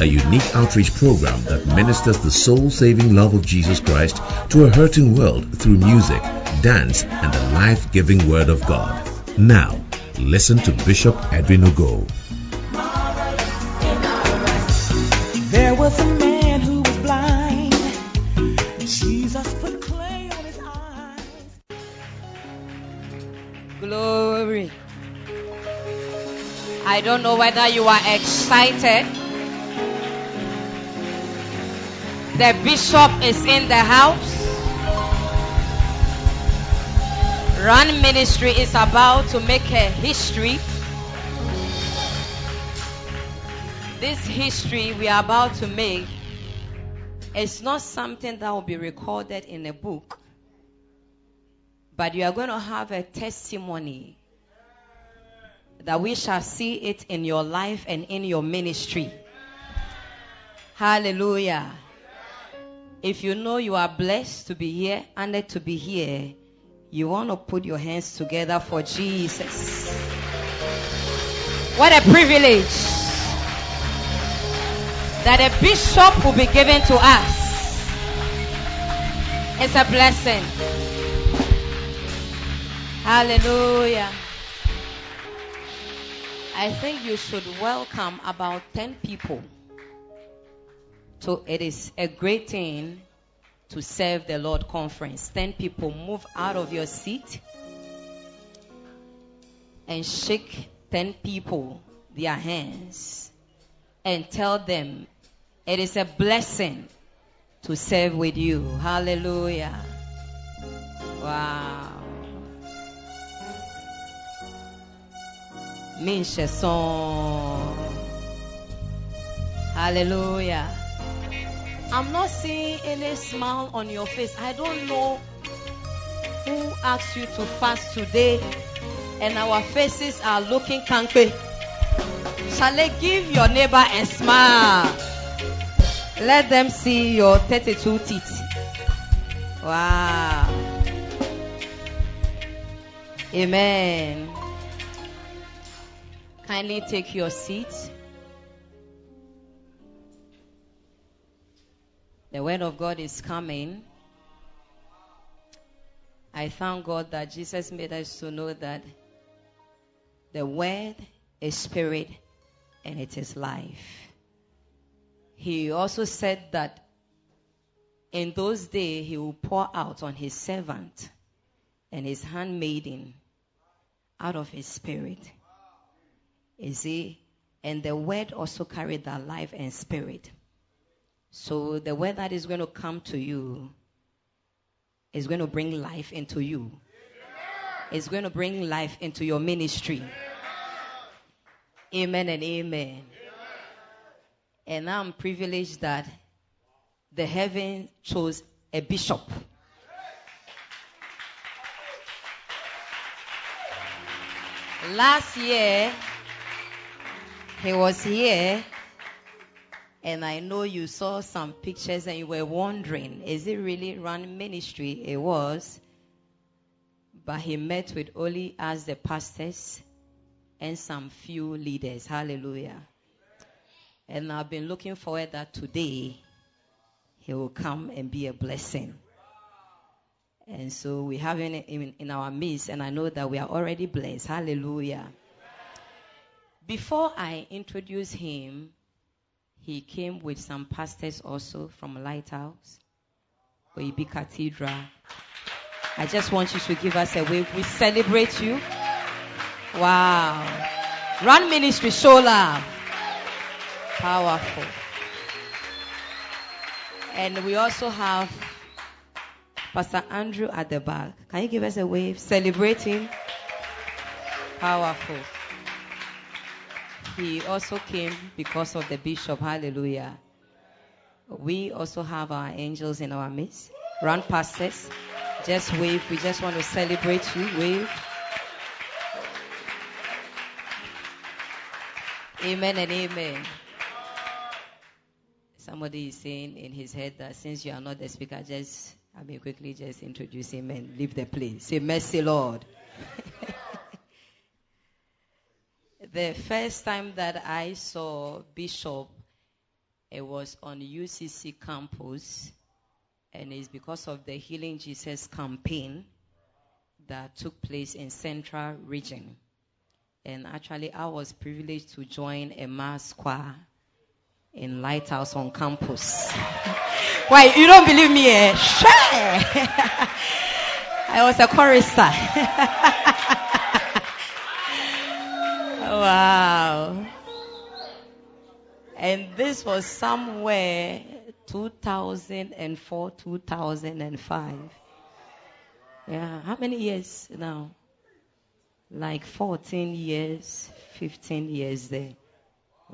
a unique outreach program that ministers the soul-saving love of Jesus Christ to a hurting world through music, dance, and the life-giving Word of God. Now, listen to Bishop Edwin Ogo. There was a man who was blind. Jesus put clay on his eyes. Glory. I don't know whether you are excited. The bishop is in the house. Run Ministry is about to make a history. This history we are about to make is not something that will be recorded in a book, but you are going to have a testimony that we shall see it in your life and in your ministry. Hallelujah. If you know you are blessed to be here, honored to be here, you want to put your hands together for Jesus. What a privilege that a bishop will be given to us. It's a blessing. Hallelujah. I think you should welcome about 10 people. So it is a great thing to serve the Lord conference. 10 people move out of your seat and shake 10 people their hands and tell them it is a blessing to serve with you. Hallelujah. Wow. Minche song. Hallelujah. I'm not seeing any smile on your face. I don't know who asked you to fast today and our faces are looking kanke. Shall I give your neighbor a smile? Let them see your 32 teeth. Wow. Amen. Kindly take your seat. The word of God is coming. I thank God that Jesus made us to know that the word is spirit and it is life. He also said that in those days he will pour out on his servant and his handmaiden out of his spirit. You see, and the word also carried that life and spirit. So the word that is going to come to you is going to bring life into you. It's going to bring life into your ministry. Amen and amen. And I'm privileged that the heaven chose a bishop. Last year, he was here, and I know you saw some pictures and you were wondering, is it really run ministry? It was. But he met with only as the pastors and some few leaders. Hallelujah. And I've been looking forward that today he will come and be a blessing. And so we have him in, in our midst, and I know that we are already blessed. Hallelujah. Before I introduce him, he came with some pastors also from Lighthouse, Oyibi Cathedral. I just want you to give us a wave. We celebrate you. Wow. Run ministry, show love. Powerful. And we also have Pastor Andrew at the back. Can you give us a wave? Celebrate him. Powerful. He also came because of the bishop. Hallelujah. We also have our angels in our midst. run past us. Just wave. We just want to celebrate you. Wave. Amen and amen. Somebody is saying in his head that since you are not the speaker, just I mean quickly just introduce him and leave the place. Say mercy, Lord. the first time that I saw Bishop, it was on UCC campus, and it's because of the Healing Jesus campaign that took place in Central Region. And actually, I was privileged to join a mass choir in Lighthouse on campus. Why, you don't believe me? Eh? Sure. I was a chorister. wow. And this was somewhere 2004, 2005. Yeah, how many years now? Like 14 years, 15 years there.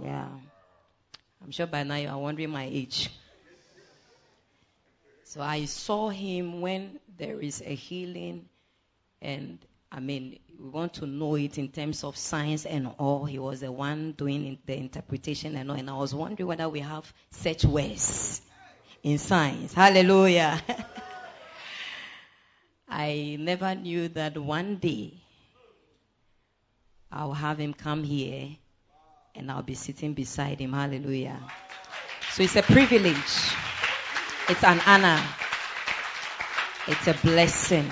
Yeah. I'm sure by now you are wondering my age. So I saw him when there is a healing, and I mean, we want to know it in terms of science and all. He was the one doing the interpretation and all. And I was wondering whether we have such words in science. Hallelujah. I never knew that one day I'll have him come here and I'll be sitting beside him. Hallelujah. So it's a privilege. It's an honor. It's a blessing.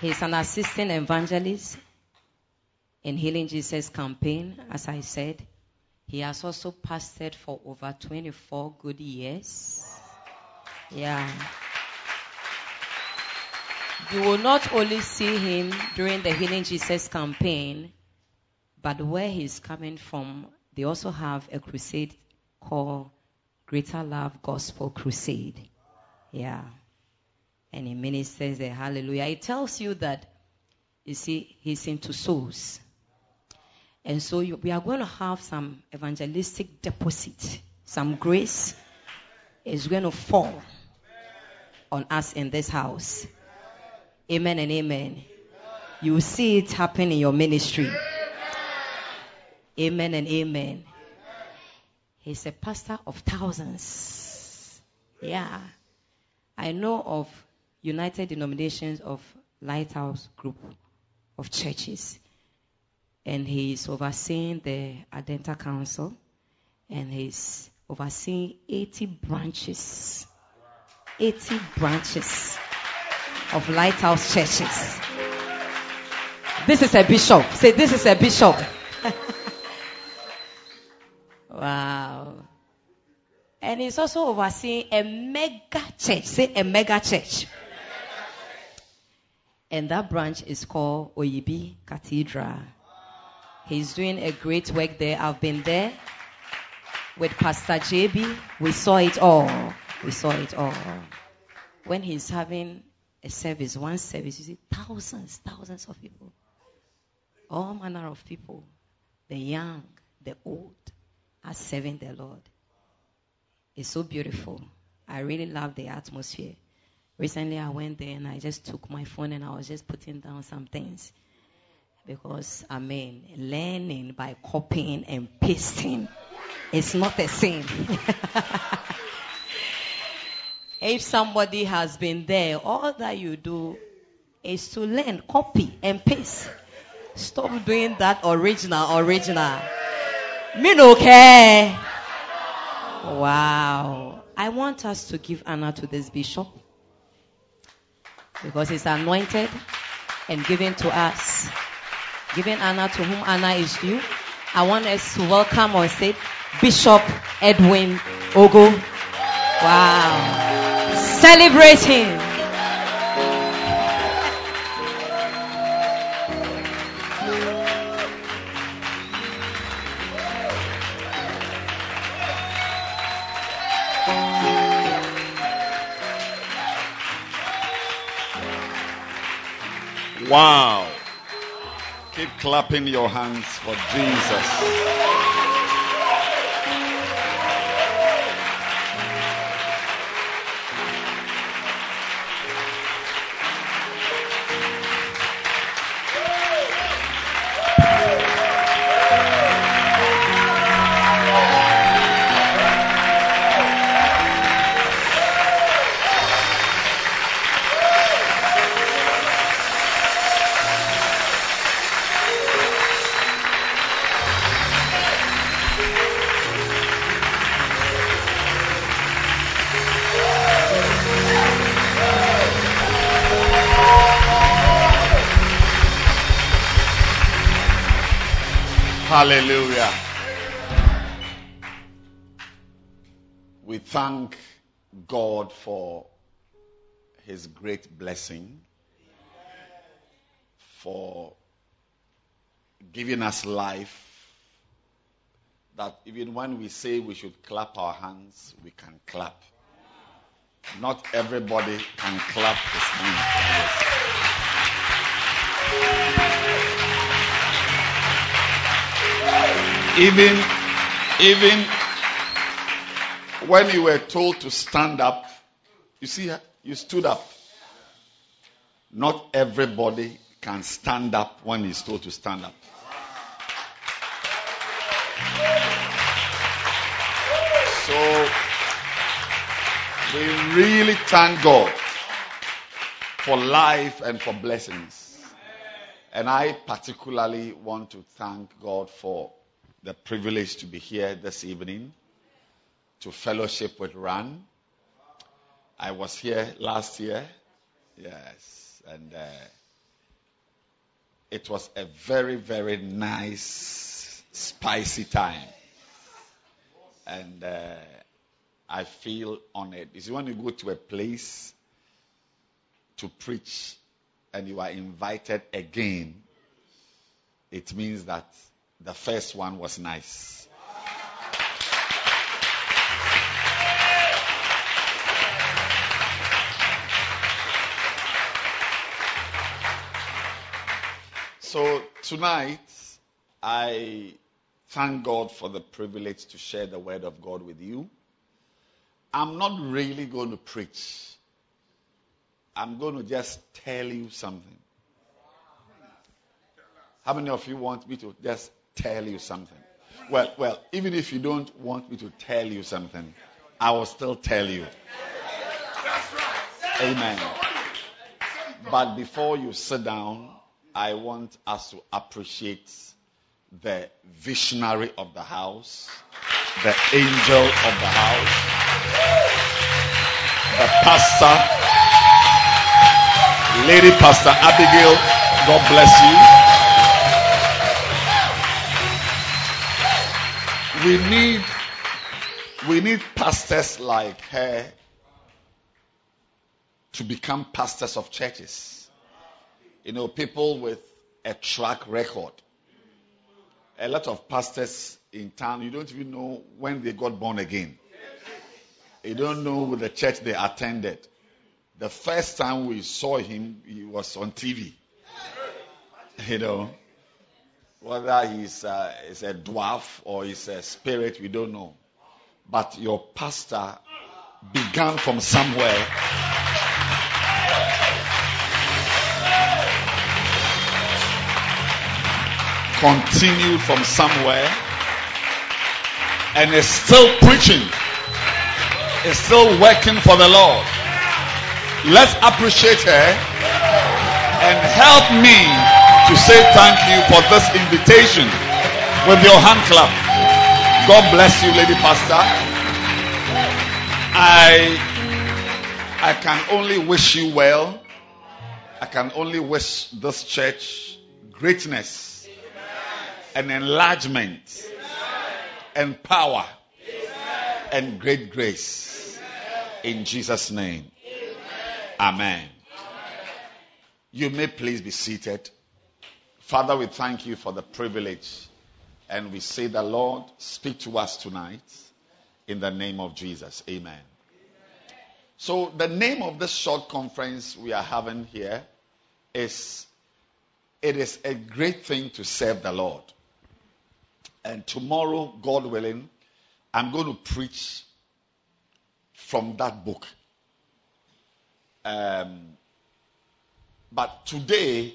He's an assistant evangelist in Healing Jesus campaign, as I said. He has also pastored for over 24 good years. Yeah. You will not only see him during the Healing Jesus campaign, but where he's coming from, they also have a crusade called Greater Love Gospel Crusade. Yeah. And he ministers there. Hallelujah. It tells you that, you see, he's into souls. And so you, we are going to have some evangelistic deposit, some grace is going to fall on us in this house. Amen and amen. You see it happen in your ministry. Amen and amen. He's a pastor of thousands. Yeah. I know of United Denominations of Lighthouse Group of churches. And he's overseeing the Adenta Council. And he's overseeing 80 branches. 80 branches of Lighthouse churches. This is a bishop. Say, this is a bishop. wow. And he's also overseeing a mega church. Say, a mega church. And that branch is called Oyibi Cathedral. He's doing a great work there. I've been there with Pastor JB. We saw it all. We saw it all. When he's having a service, one service, you see thousands, thousands of people. All manner of people, the young, the old, are serving the Lord. It's so beautiful. I really love the atmosphere. Recently, I went there and I just took my phone and I was just putting down some things. Because, I mean, learning by copying and pasting is not the same. If somebody has been there, all that you do is to learn, copy, and paste. Stop doing that original, original. Me no care. Wow. I want us to give honor to this bishop because he's anointed and given to us. Giving honor to whom honor is due. I want us to welcome or say Bishop Edwin Ogo. Wow. Celebrate him. Wow. Keep clapping your hands for Jesus. Hallelujah. We thank God for his great blessing, for giving us life. That even when we say we should clap our hands, we can clap. Not everybody can clap his hands. Even, even when you were told to stand up, you see, you stood up. Not everybody can stand up when he's told to stand up. So, we really thank God for life and for blessings. And I particularly want to thank God for the privilege to be here this evening to fellowship with Ran. I was here last year. Yes. And uh, it was a very, very nice, spicy time. And uh, I feel honored. You see, when you go to a place to preach and you are invited again, it means that the first one was nice. So tonight, I thank God for the privilege to share the word of God with you. I'm not really going to preach. I'm going to just tell you something. How many of you want me to just tell you something? Well, well, even if you don't want me to tell you something, I will still tell you. Amen. But before you sit down, I want us to appreciate the visionary of the house, the angel of the house, the pastor, Lady Pastor Abigail. God bless you. We need we need pastors like her to become pastors of churches. You know, people with a track record. A lot of pastors in town, you don't even know when they got born again. You don't know the church they attended. The first time we saw him, he was on TV. You know, whether he's, uh, he's a dwarf or he's a spirit, we don't know. But your pastor began from somewhere continued from somewhere and is still preaching, is still working for the Lord. Let's appreciate her and help me to say thank you for this invitation with your hand clap. God bless you, Lady Pastor. I I can only wish you well. I can only wish this church greatness and enlargement and power and great grace in Jesus' name. Amen. You may please be seated. Father, we thank you for the privilege and we say the Lord speak to us tonight in the name of Jesus. Amen. So the name of this short conference we are having here is it is a great thing to serve the Lord. And tomorrow, God willing, I'm going to preach from that book. Um, but today,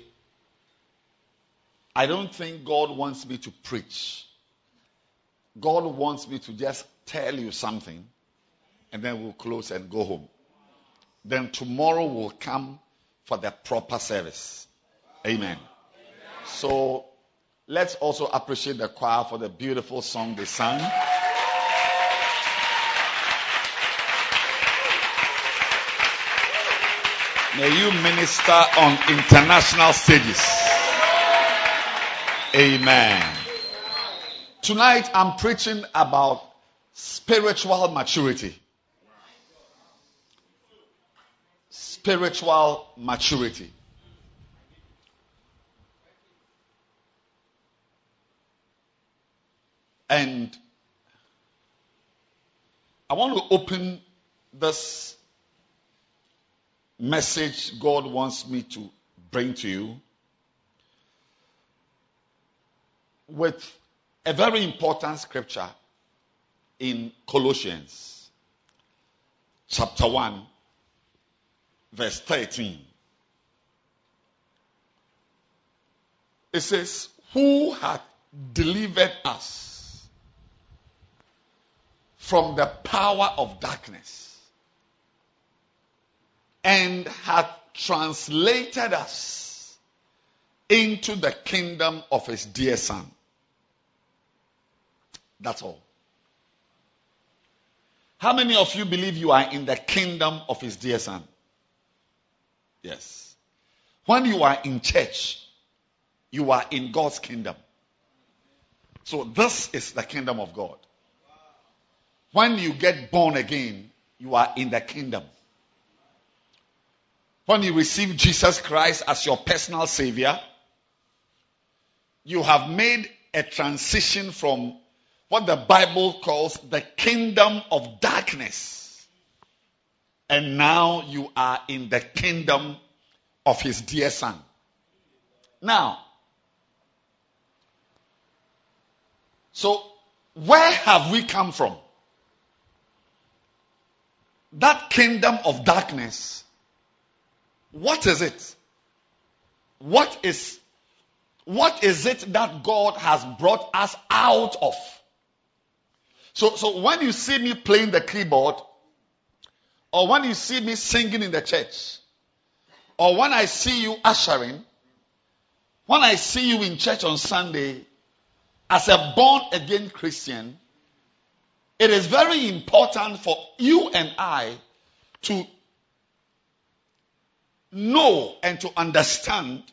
I don't think God wants me to preach. God wants me to just tell you something, and then we'll close and go home. Then tomorrow we'll come for the proper service. Amen. So Let's also appreciate the choir for the beautiful song they sang. May you minister on international stages. Amen. Tonight I'm preaching about spiritual maturity. Spiritual maturity. And I want to open this message God wants me to bring to you with a very important scripture in Colossians chapter 1, verse 13. It says, Who hath delivered us from the power of darkness and hath translated us into the kingdom of his dear son. That's all. How many of you believe you are in the kingdom of his dear son? Yes. When you are in church, you are in God's kingdom. So this is the kingdom of God. When you get born again, you are in the kingdom. When you receive Jesus Christ as your personal savior, you have made a transition from what the Bible calls the kingdom of darkness. And now you are in the kingdom of his dear son. Now, so where have we come from? That kingdom of darkness, what is it? What is what is it that God has brought us out of? So, so when you see me playing the keyboard, or when you see me singing in the church, or when I see you ushering, when I see you in church on Sunday, as a born again Christian, it is very important for you and I to know and to understand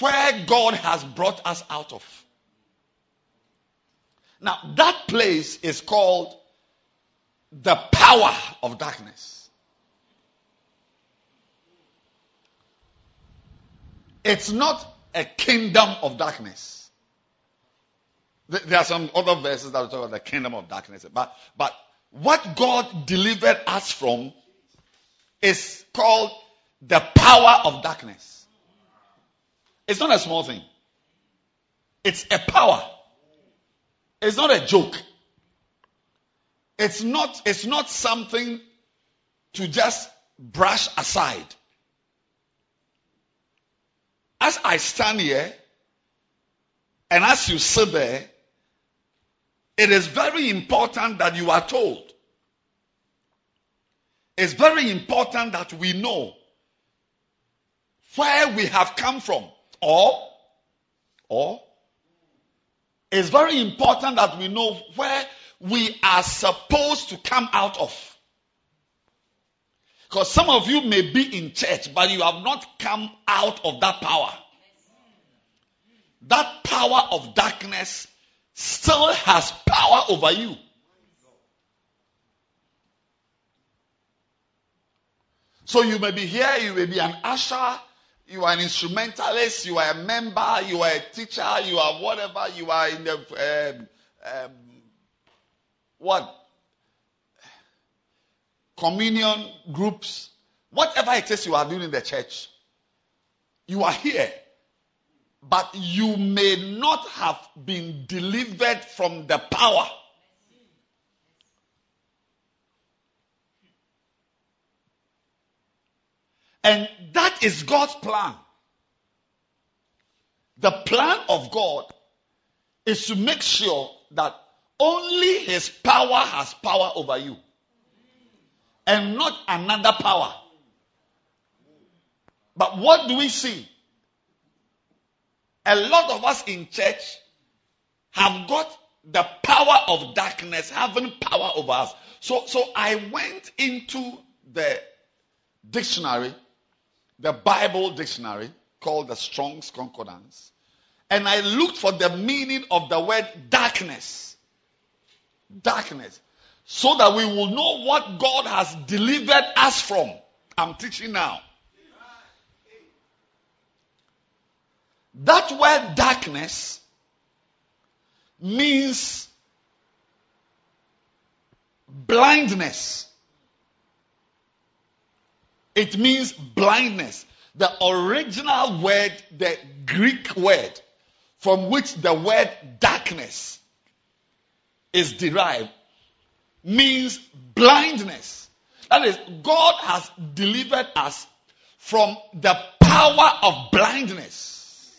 where God has brought us out of. Now, that place is called the power of darkness. It's not a kingdom of darkness. There are some other verses that talk about the kingdom of darkness. But, but what God delivered us from is called the power of darkness. It's not a small thing. It's a power. It's not a joke. It's not, it's not something to just brush aside. As I stand here, and as you sit there, it is very important that you are told. It's very important that we know where we have come from or or it's very important that we know where we are supposed to come out of. Because some of you may be in church, but you have not come out of that power. That power of darkness still has power over you. So you may be here, you may be an usher, you are an instrumentalist, you are a member, you are a teacher, you are whatever, you are in the um, um, what communion groups, whatever it is you are doing in the church, you are here, but you may not have been delivered from the power. And that is God's plan. The plan of God is to make sure that only His power has power over you and not another power. But what do we see? A lot of us in church have got the power of darkness having power over us. So, so I went into the dictionary the Bible dictionary called the Strong's Concordance, and I looked for the meaning of the word darkness. Darkness. So that we will know what God has delivered us from. I'm teaching now. That word darkness means blindness. It means blindness. The original word, the Greek word from which the word darkness is derived, means blindness. That is, God has delivered us from the power of blindness.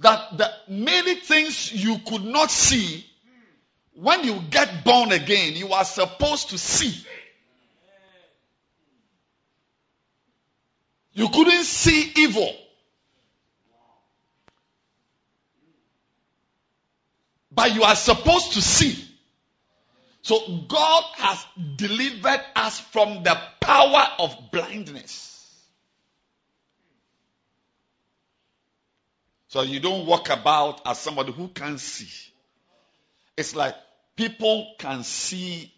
That the many things you could not see, when you get born again, you are supposed to see. You couldn't see evil. But you are supposed to see. So God has delivered us from the power of blindness. So you don't walk about as somebody who can see. It's like people can see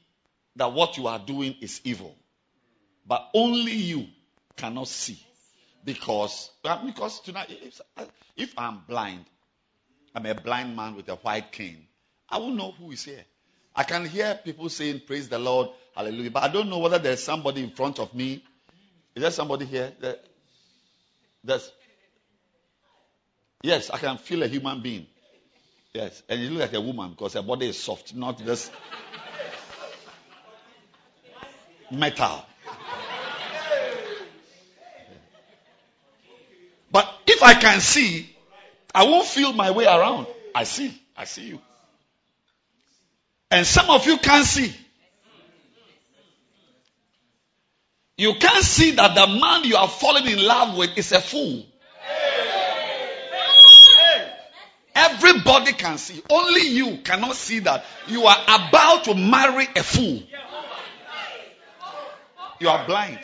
that what you are doing is evil. But only you cannot see. Because, uh, because tonight, if, uh, if I'm blind, I'm a blind man with a white cane, I won't know who is here. I can hear people saying, Praise the Lord, hallelujah. But I don't know whether there's somebody in front of me. Is there somebody here? There's, yes, I can feel a human being. Yes, and you look like a woman because her body is soft, not just metal. But if I can see, I won't feel my way around. I see. I see you. And some of you can't see. You can't see that the man you are falling in love with is a fool. Everybody can see. Only you cannot see that you are about to marry a fool. You are blind.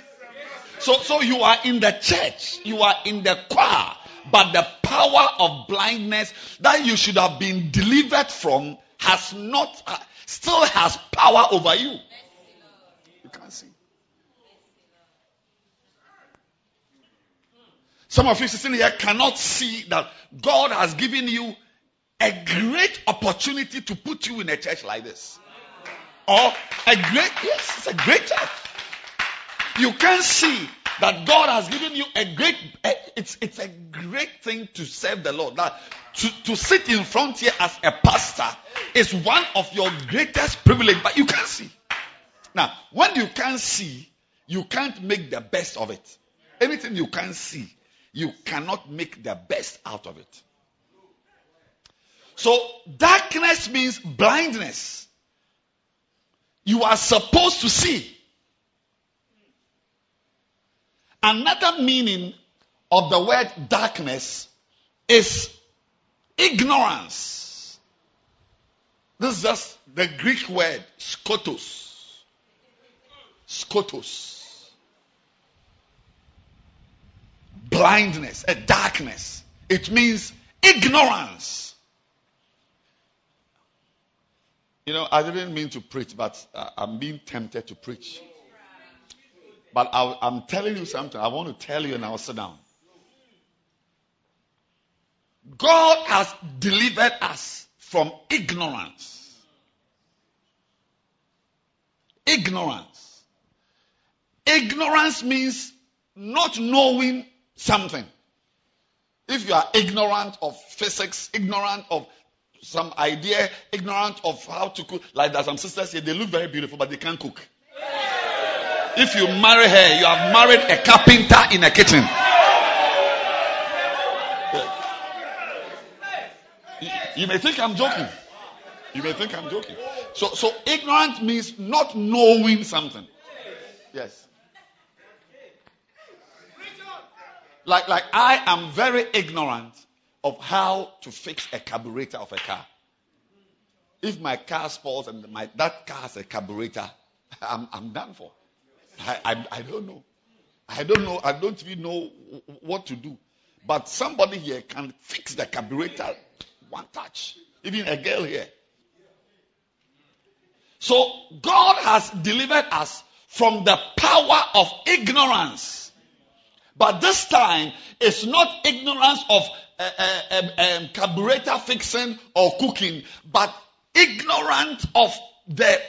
So, so you are in the church, you are in the choir, but the power of blindness that you should have been delivered from has not, uh, still has power over you. You can't see. Some of you sitting here cannot see that God has given you a great opportunity to put you in a church like this. Or a great, yes, it's a great church. You can't see that God has given you a great, it's, it's a great thing to serve the Lord. That to, to sit in front here as a pastor is one of your greatest privilege, but you can't see. Now, when you can't see, you can't make the best of it. Anything you can't see, you cannot make the best out of it. So, darkness means blindness. You are supposed to see. Another meaning of the word darkness is ignorance. This is just the Greek word skotos. Skotos. Blindness, a darkness. It means ignorance. You know, I didn't mean to preach, but uh, I'm being tempted to preach. But I, am telling you something. I want to tell you and I'll sit down. God has delivered us from ignorance. Ignorance. Ignorance means not knowing something. If you are ignorant of physics, ignorant of some idea, ignorant of how to cook, like that some sisters say, they look very beautiful, but they can't cook. If you marry her, you have married a carpenter in a kitchen. You, may think I'm joking. You may think I'm joking. So, so ignorant means not knowing something. Yes. Like, like I am very ignorant of how to fix a carburetor of a car. If my car spoils and my, that car has a carburetor, I'm, I'm done for. I, I, I don't know. I don't know. I don't even know what to do. But somebody here can fix the carburetor one touch. Even a girl here. So God has delivered us from the power of ignorance. But this time, it's not ignorance of uh, uh, um, um, carburetor fixing or cooking, but ignorant of the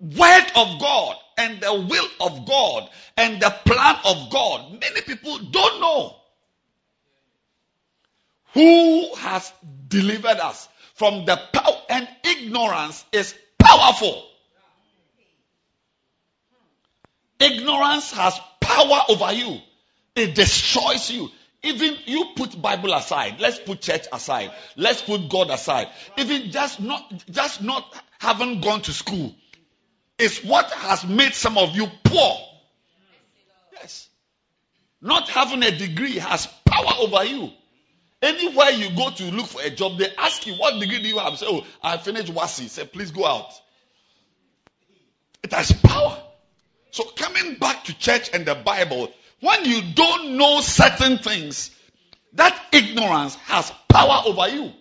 word of God and the will of God and the plan of God. Many people don't know who has delivered us from the power and ignorance is powerful. Ignorance has power over you. It destroys you. Even you put Bible aside. Let's put church aside. Let's put God aside. Even just not, just not having gone to school is what has made some of you poor. Yes. Not having a degree has power over you. Anywhere you go to look for a job, they ask you, what degree do you have? Say, oh, I finished WASSCE. Say, please go out. It has power. So coming back to church and the Bible, when you don't know certain things, that ignorance has power over you.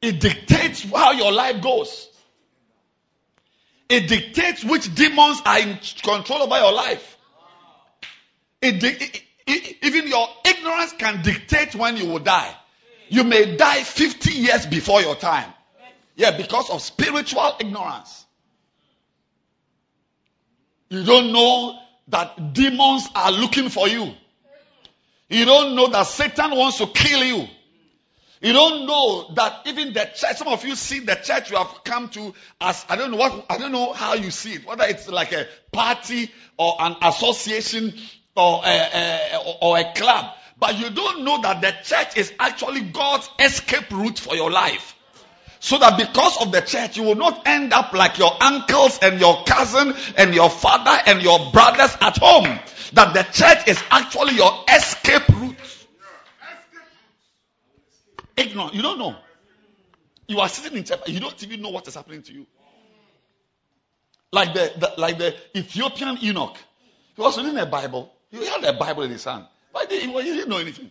It dictates how your life goes. It dictates which demons are in control over your life. It, it, it, even your ignorance can dictate when you will die. You may die 50 years before your time. Yeah, because of spiritual ignorance. You don't know that demons are looking for you. You don't know that Satan wants to kill you. You don't know that even the church, some of you see the church you have come to as, I don't know what, I don't know how you see it, whether it's like a party or an association or a, a, or a club. But you don't know that the church is actually God's escape route for your life. So that because of the church, you will not end up like your uncles and your cousin and your father and your brothers at home. That the church is actually your escape route. Ignorant. You don't know. You are sitting in church, you don't even know what is happening to you. Like the, the like the Ethiopian eunuch. He was reading a Bible. He had a Bible in his hand. But he, didn't know anything.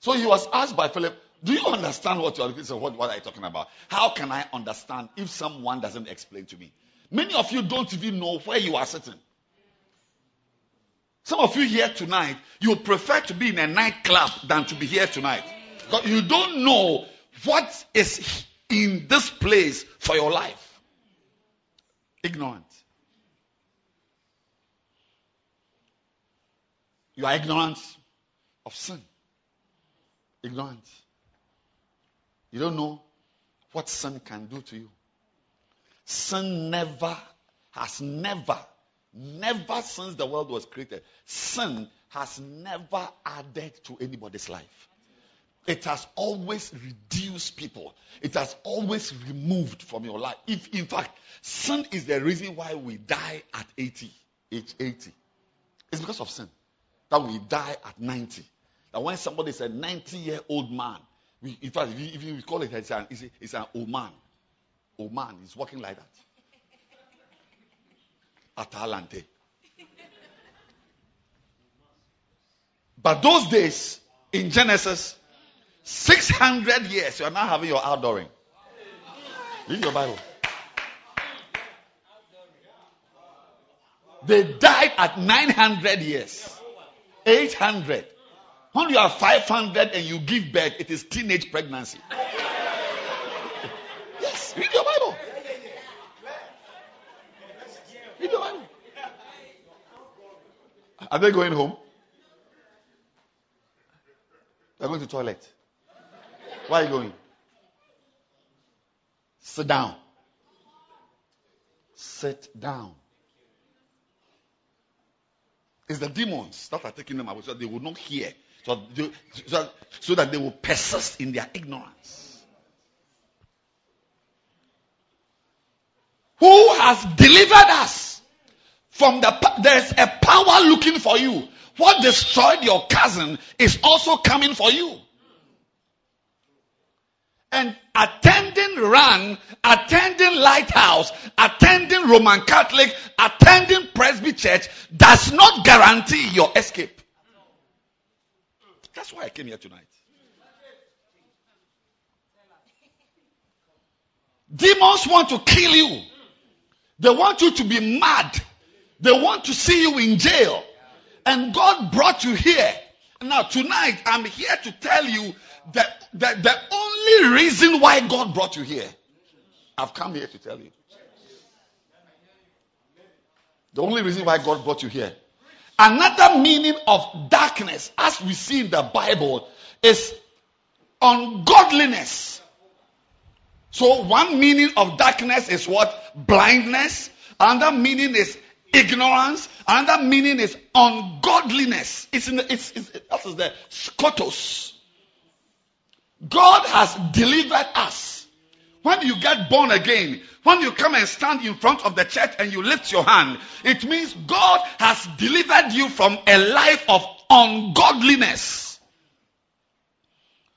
So he was asked by Philip, do you understand what you are for? What, what are you talking about? How can I understand if someone doesn't explain to me? Many of you don't even know where you are sitting. Some of you here tonight, you prefer to be in a nightclub than to be here tonight. Because you don't know what is in this place for your life. Ignorant. You are ignorant of sin. Ignorant. You don't know what sin can do to you. Sin never, has never, never since the world was created, sin has never added to anybody's life. It has always reduced people. It has always removed from your life. If, in fact, sin is the reason why we die at 80, age 80. It's because of sin that we die at 90. That when somebody is a 90 year old man, we, in fact, if you, call it, it's an, it's, it's an old man. Old man is walking like that. Atalante. But those days in Genesis, 600 years, you are now having your outdooring. Read your Bible. They died at 900 years. 800. When you are 500 and you give birth, it is teenage pregnancy. Yes, read your Bible. Read your Bible. Are they going home? They're going to toilet. Where are you going? Sit down. Sit down. It's the demons that are taking them away so they will not hear. So, they, so, so that they will persist in their ignorance. Who has delivered us from the there's a power looking for you. What destroyed your cousin is also coming for you and attending run, attending lighthouse, attending Roman Catholic, attending Presby Church does not guarantee your escape. That's why I came here tonight. Demons want to kill you. They want you to be mad. They want to see you in jail. And God brought you here. Now, tonight, I'm here to tell you that, that the only reason why God brought you here, I've come here to tell you. The only reason why God brought you here. Another meaning of darkness, as we see in the Bible, is ungodliness. So, one meaning of darkness is what? Blindness. Another meaning is ignorance. Another meaning is ungodliness. It's in the, it's, it's, that is the skotos. God has delivered us. When you get born again, when you come and stand in front of the church and you lift your hand, it means God has delivered you from a life of ungodliness.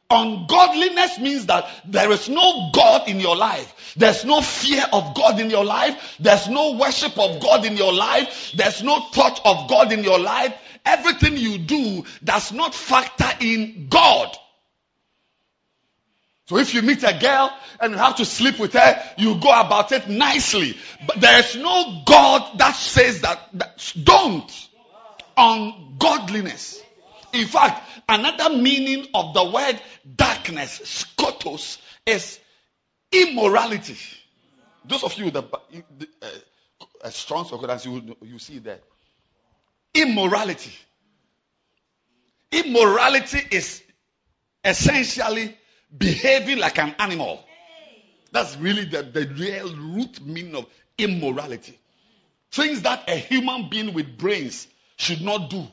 Ungodliness means that there is no God in your life. There's no fear of God in your life. There's no worship of God in your life. There's no thought of God in your life. Everything you do does not factor in God. So if you meet a girl and you have to sleep with her, you go about it nicely. But there's no God that says that, that don't. Ungodliness. In fact, another meaning of the word darkness, skotos, is immorality. Those of you with the, uh, strong concordance, you, you see that. Immorality. Immorality is essentially behaving like an animal. That's really the, the real root meaning of immorality. Things that a human being with brains should not do.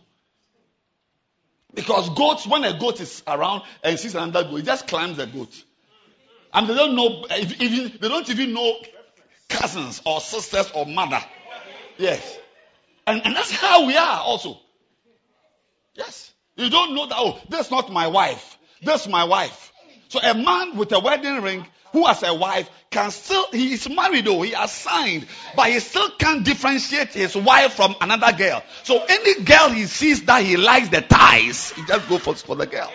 Because goats, when a goat is around and sees another goat, it just climbs the goat. And they don't know, even, they don't even know cousins or sisters or mother. Yes. And, and that's how we are also. Yes. You don't know that, oh, that's not my wife. That's my wife. So a man with a wedding ring who has a wife can still, he is married though, he has signed, but he still can't differentiate his wife from another girl. So any girl he sees that he likes the ties, he just goes for, for the girl.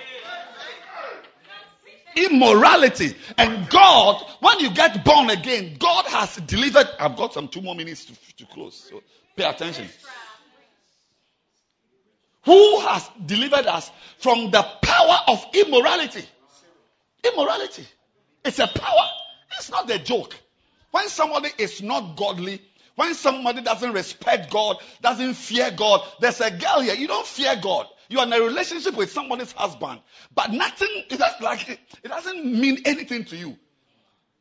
Immorality. And God, when you get born again, God has delivered. I've got some two more minutes to, to close. So pay attention. Who has delivered us from the power of immorality? Immorality. It's a power. It's not a joke. When somebody is not godly, when somebody doesn't respect God, doesn't fear God, there's a girl here. You don't fear God. You are in a relationship with somebody's husband, but nothing. It does, like it doesn't mean anything to you.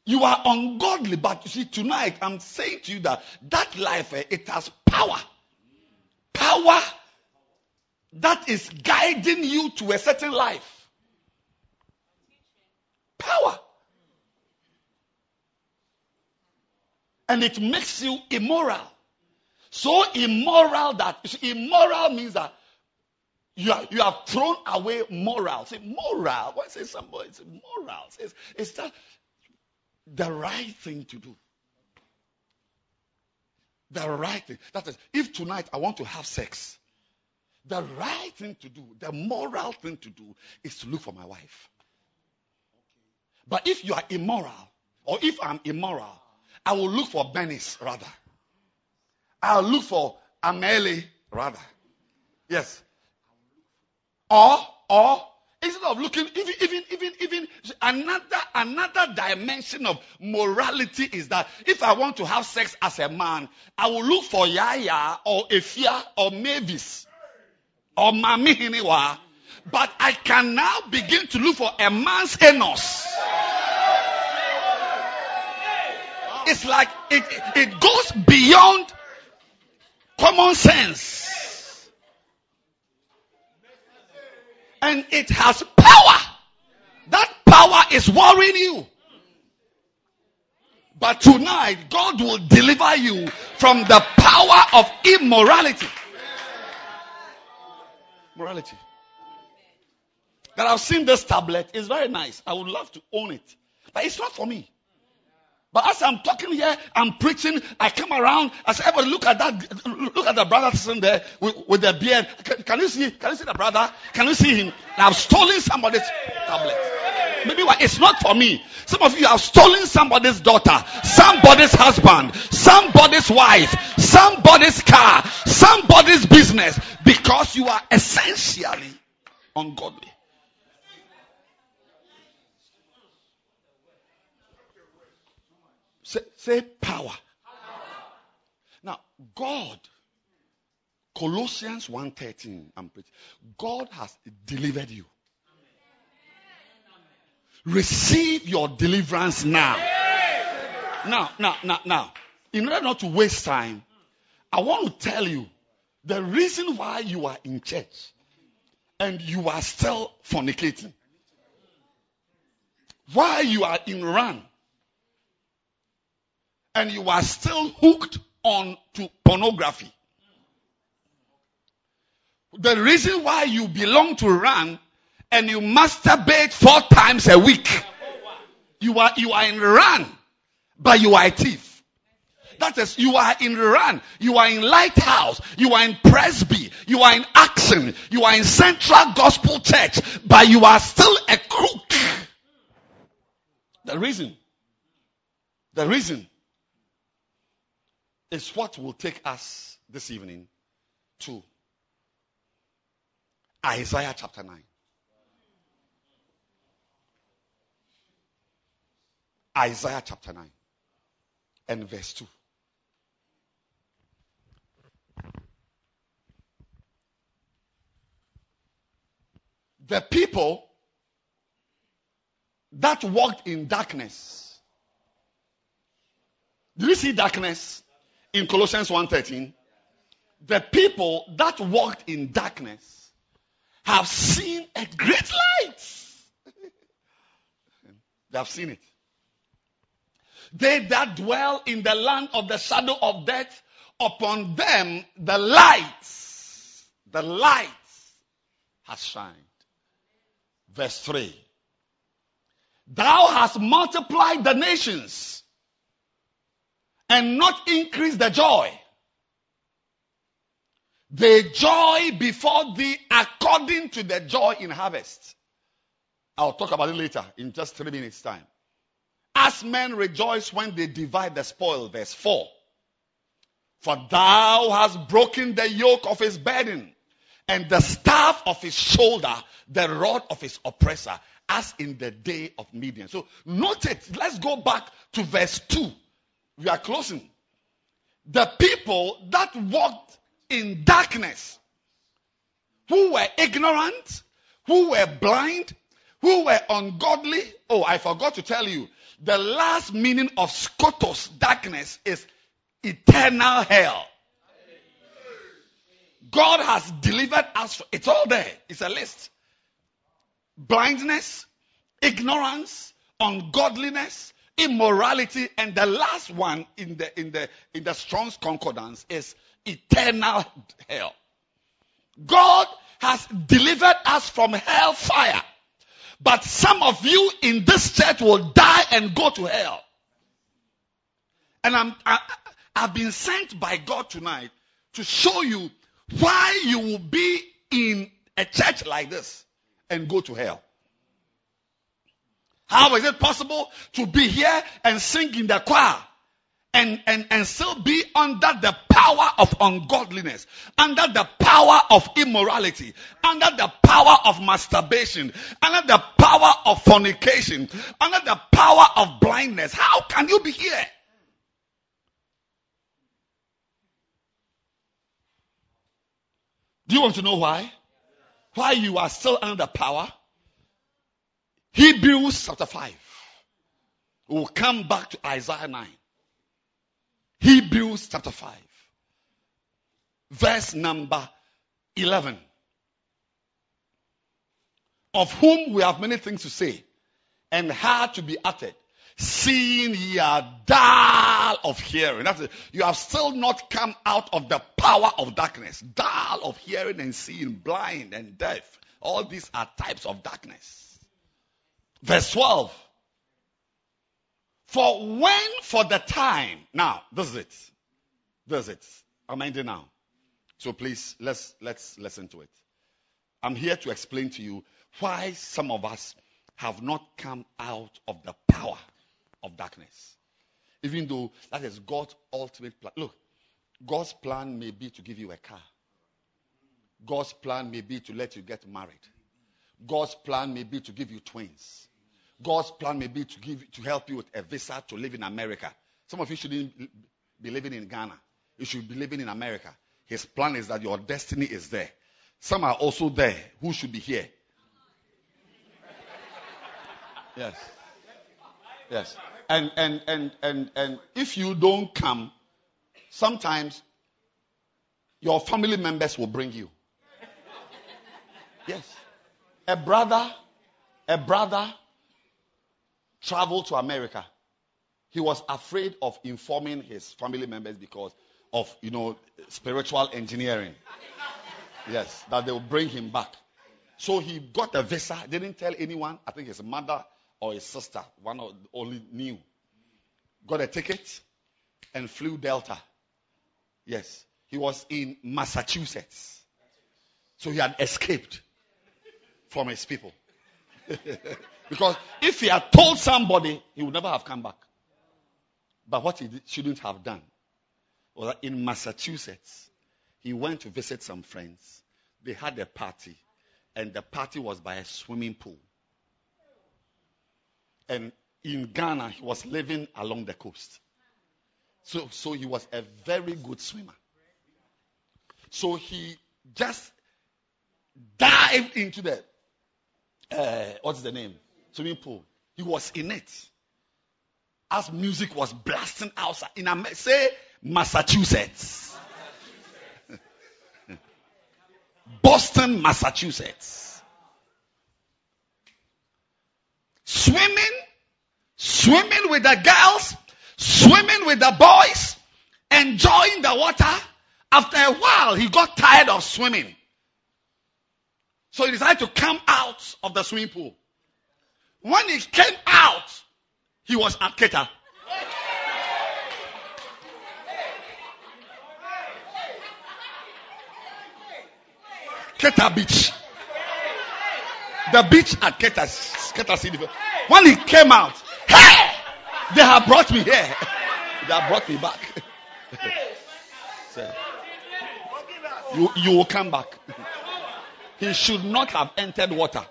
You are ungodly, but you see tonight I'm saying to you that that life eh, it has power, power that is guiding you to a certain life. Power. and it makes you immoral. So immoral that immoral means that you, are, you have thrown away moral. Say moral. Why say somebody? It's moral. It's, it's that the right thing to do. The right thing. That is, if tonight I want to have sex, the right thing to do, the moral thing to do, is to look for my wife. But if you are immoral, or if I'm immoral, I will look for Benis rather. I'll look for Ameli rather. Yes. Or, or, instead of looking, even, even, even, even, another, another dimension of morality is that if I want to have sex as a man, I will look for Yaya or Efia or Mavis or Mami Hiniwa. But I can now begin to look for a man's anus. It's like it, it goes beyond common sense. And it has power. That power is worrying you. But tonight, God will deliver you from the power of immorality. Morality. That I've seen this tablet. It's very nice. I would love to own it. But it's not for me. But as I'm talking here, I'm preaching, I come around, I say, everybody look at that, look at the brother sitting there with, with the beard. Can, can, you see, can you see the brother? Can you see him? I've stolen somebody's tablet. Maybe it's not for me. Some of you have stolen somebody's daughter, somebody's husband, somebody's wife, somebody's car, somebody's business because you are essentially ungodly. Say, power. Now, God, Colossians 1.13, I'm preaching. God has delivered you. Receive your deliverance now. Now, now, now, now. In order not to waste time, I want to tell you the reason why you are in church and you are still fornicating. Why you are in run and you are still hooked on to pornography. The reason why you belong to run and you masturbate four times a week. You are, you are in run, but you are a thief. That is, you are in run, you are in lighthouse, you are in Presby, you are in action, you are in Central Gospel Church, but you are still a crook. The reason, the reason is what will take us this evening to Isaiah chapter 9. Isaiah chapter 9 and verse 2. The people that walked in darkness. Do you see darkness? In Colossians 1:13, the people that walked in darkness have seen a great light. they have seen it. They that dwell in the land of the shadow of death, upon them the light, the light has shined. Verse 3. Thou hast multiplied the nations and not increase the joy. The joy before thee according to the joy in harvest. I'll talk about it later in just three minutes time. As men rejoice when they divide the spoil, verse 4. For thou hast broken the yoke of his burden and the staff of his shoulder, the rod of his oppressor, as in the day of Midian. So note it. Let's go back to verse 2 we are closing. The people that walked in darkness, who were ignorant, who were blind, who were ungodly. Oh, I forgot to tell you. The last meaning of skotos, darkness, is eternal hell. God has delivered us. It's all there. It's a list. Blindness, ignorance, ungodliness, immorality, and the last one in the in the in the Strong's Concordance is eternal hell. God has delivered us from hellfire. But some of you in this church will die and go to hell. And I'm, I, I've been sent by God tonight to show you why you will be in a church like this and go to hell. How is it possible to be here and sing in the choir and, and, and still be under the power of ungodliness, under the power of immorality, under the power of masturbation, under the power of fornication, under the power of blindness? How can you be here? Do you want to know why? Why you are still under power? Hebrews chapter 5. We'll come back to Isaiah 9. Hebrews chapter 5. Verse number 11. Of whom we have many things to say and hard to be uttered. Seeing ye are dull of hearing. That's it. You have still not come out of the power of darkness. Dull of hearing and seeing, blind and deaf. All these are types of darkness. Verse 12. For when, for the time. Now, this is it. This is it. I'm ending now. So please, let's, let's listen to it. I'm here to explain to you why some of us have not come out of the power of darkness. Even though that is God's ultimate plan. Look, God's plan may be to give you a car. God's plan may be to let you get married. God's plan may be to give you twins. God's plan may be to give to help you with a visa to live in America. Some of you shouldn't be living in Ghana. You should be living in America. His plan is that your destiny is there. Some are also there who should be here. Yes. Yes. And and and and and if you don't come, sometimes your family members will bring you. Yes. A brother, a brother traveled to America. He was afraid of informing his family members because of, you know, spiritual engineering. Yes, that they will bring him back. So he got a visa, didn't tell anyone. I think his mother or his sister, one of only knew. Got a ticket and flew Delta. Yes, he was in Massachusetts. So he had escaped from his people. because if he had told somebody, he would never have come back. But what he shouldn't have done was that in Massachusetts, he went to visit some friends. They had a party, and the party was by a swimming pool. And in Ghana, he was living along the coast. So, so he was a very good swimmer. So he just dived into the uh, what's the name? Swimming pool. He was in it. As music was blasting outside in a say Massachusetts. Boston, Massachusetts. Swimming, swimming with the girls, swimming with the boys, enjoying the water. After a while, he got tired of swimming. So he decided to come out of the swimming pool. When he came out, he was at Keta. Keta Beach. The beach at Keta, Keta City. When he came out, hey, they have brought me here. They have brought me back. you, you will come back. He should not have entered water.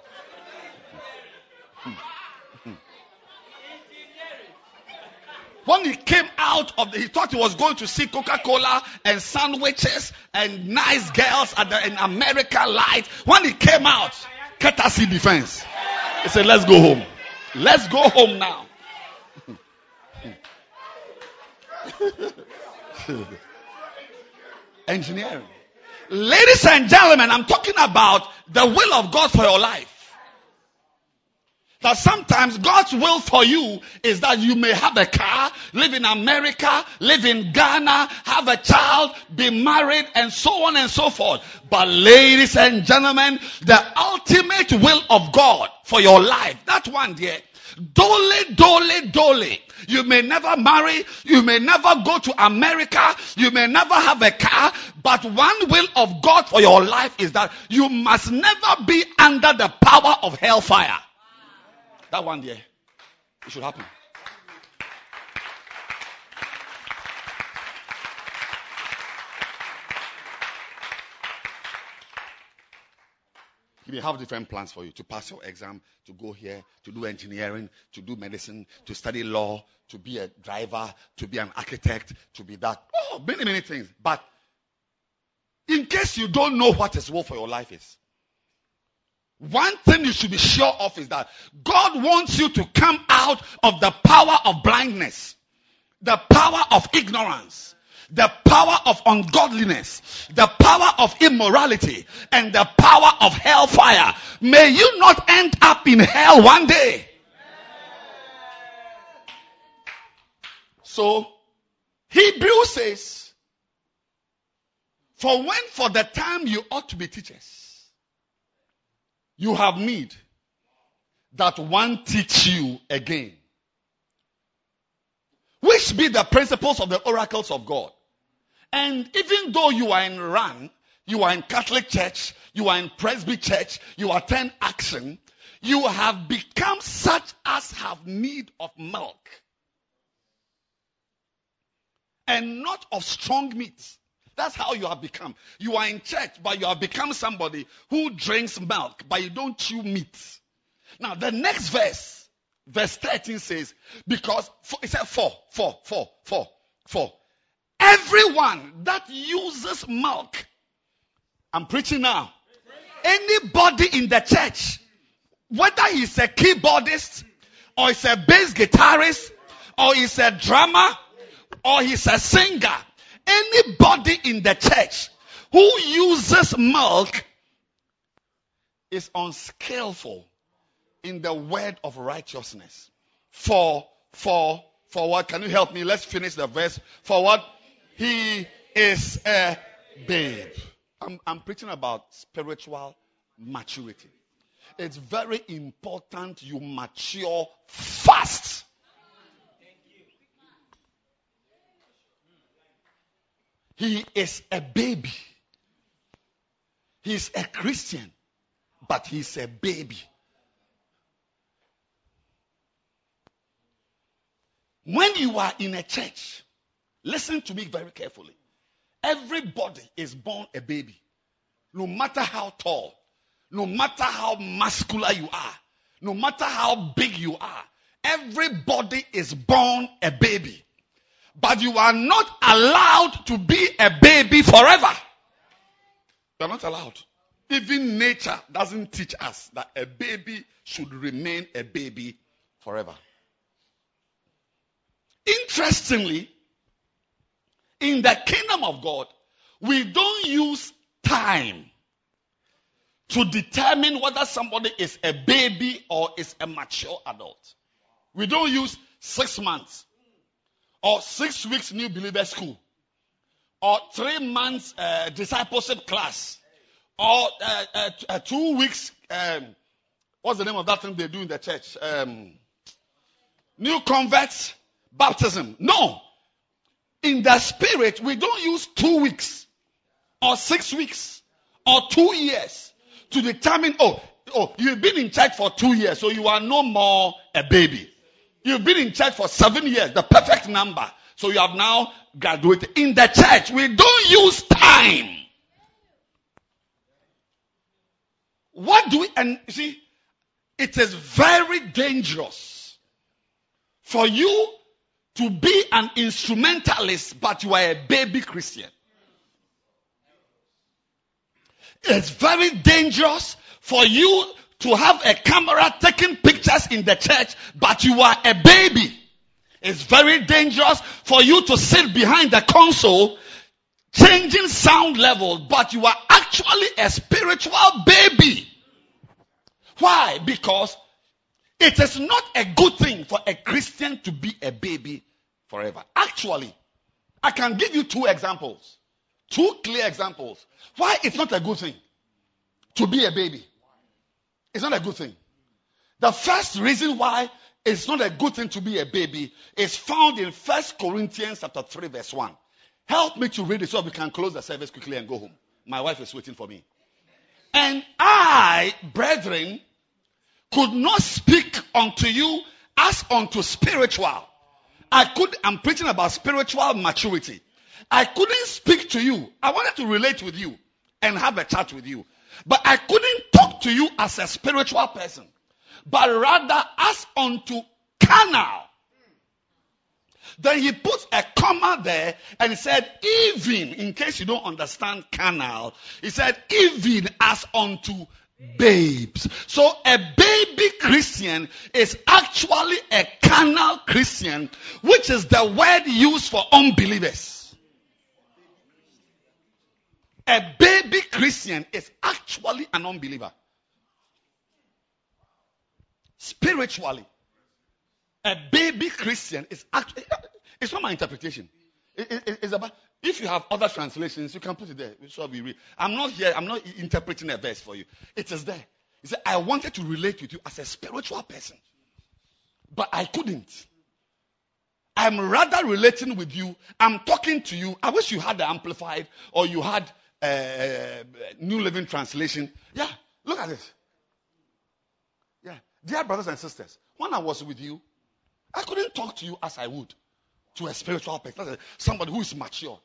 When he came out of the, he thought he was going to see Coca-Cola and sandwiches and nice girls at the in America light. When he came out, courtesy defense. He said, let's go home. Let's go home now. Engineering. Ladies and gentlemen, I'm talking about the will of God for your life. That sometimes God's will for you is that you may have a car, live in America, live in Ghana, have a child, be married, and so on and so forth. But ladies and gentlemen, the ultimate will of God for your life, that one dole, dole, dole. You may never marry, you may never go to America, you may never have a car, but one will of God for your life is that you must never be under the power of hellfire. That one there. It should happen. May have different plans for you to pass your exam, to go here, to do engineering, to do medicine, to study law, to be a driver, to be an architect, to be that. Oh, many, many things. But in case you don't know what his will for your life is, one thing you should be sure of is that God wants you to come out of the power of blindness, the power of ignorance, the power of ungodliness, the power of immorality, and the power of hellfire. May you not end up in hell one day. So, Hebrew says, for when for the time you ought to be teachers you have need that one teach you again which be the principles of the oracles of God. And even though you are in RAN, you are in Catholic Church, you are in Presby Church, you attend Action, you have become such as have need of milk and not of strong meat. That's how you have become. You are in church, but you have become somebody who drinks milk, but you don't chew meat. Now, the next verse, verse 13 says, because, it said four, four, four, four, four. Everyone that uses milk, I'm preaching now. Anybody in the church, whether he's a keyboardist, or he's a bass guitarist, or he's a drummer, or he's a singer, anybody in the church who uses milk is unskillful in the word of righteousness. For, for, for what? Can you help me? Let's finish the verse. For what? He is a babe. I'm, I'm preaching about spiritual maturity. It's very important you mature fast. He is a baby. He's a Christian, but he's a baby. When you are in a church, listen to me very carefully. Everybody is born a baby. No matter how tall, no matter how muscular you are, no matter how big you are, everybody is born a baby. But you are not allowed to be a baby forever. You are not allowed. Even nature doesn't teach us that a baby should remain a baby forever. Interestingly, in the kingdom of God, we don't use time to determine whether somebody is a baby or is a mature adult. We don't use six months or six weeks new believer school or three months uh, discipleship class or uh, uh, two weeks um, what's the name of that thing they do in the church? Um, new converts baptism. No. In the spirit we don't use two weeks or six weeks or two years to determine oh oh you've been in church for two years so you are no more a baby You've been in church for seven years, the perfect number. So you have now graduated. In the church, we don't use time. What do we, and see, it is very dangerous for you to be an instrumentalist, but you are a baby Christian. It's very dangerous for you to have a camera taking pictures in the church, but you are a baby. It's very dangerous for you to sit behind the console changing sound level, but you are actually a spiritual baby. Why? Because it is not a good thing for a Christian to be a baby forever. Actually, I can give you two examples. Two clear examples. Why it's not a good thing to be a baby. It's not a good thing. The first reason why it's not a good thing to be a baby is found in First Corinthians chapter 3 verse 1. Help me to read it so we can close the service quickly and go home. My wife is waiting for me. And I, brethren, could not speak unto you as unto spiritual. I could, I'm preaching about spiritual maturity. I couldn't speak to you. I wanted to relate with you and have a chat with you. But I couldn't to you as a spiritual person, but rather as unto carnal. Then he put a comma there and he said, even, in case you don't understand carnal, he said, even as unto babes. So a baby Christian is actually a carnal Christian, which is the word used for unbelievers. A baby Christian is actually an unbeliever. Spiritually, a baby Christian is actually, it's not my interpretation. It, it, it's about, if you have other translations, you can put it there. We read. I'm not here, I'm not interpreting a verse for you. It is there. He said, I wanted to relate with you as a spiritual person, but I couldn't. I'm rather relating with you. I'm talking to you. I wish you had the amplified or you had uh, New Living Translation. Yeah, look at this. Dear brothers and sisters, when I was with you, I couldn't talk to you as I would to a spiritual person, somebody who is mature.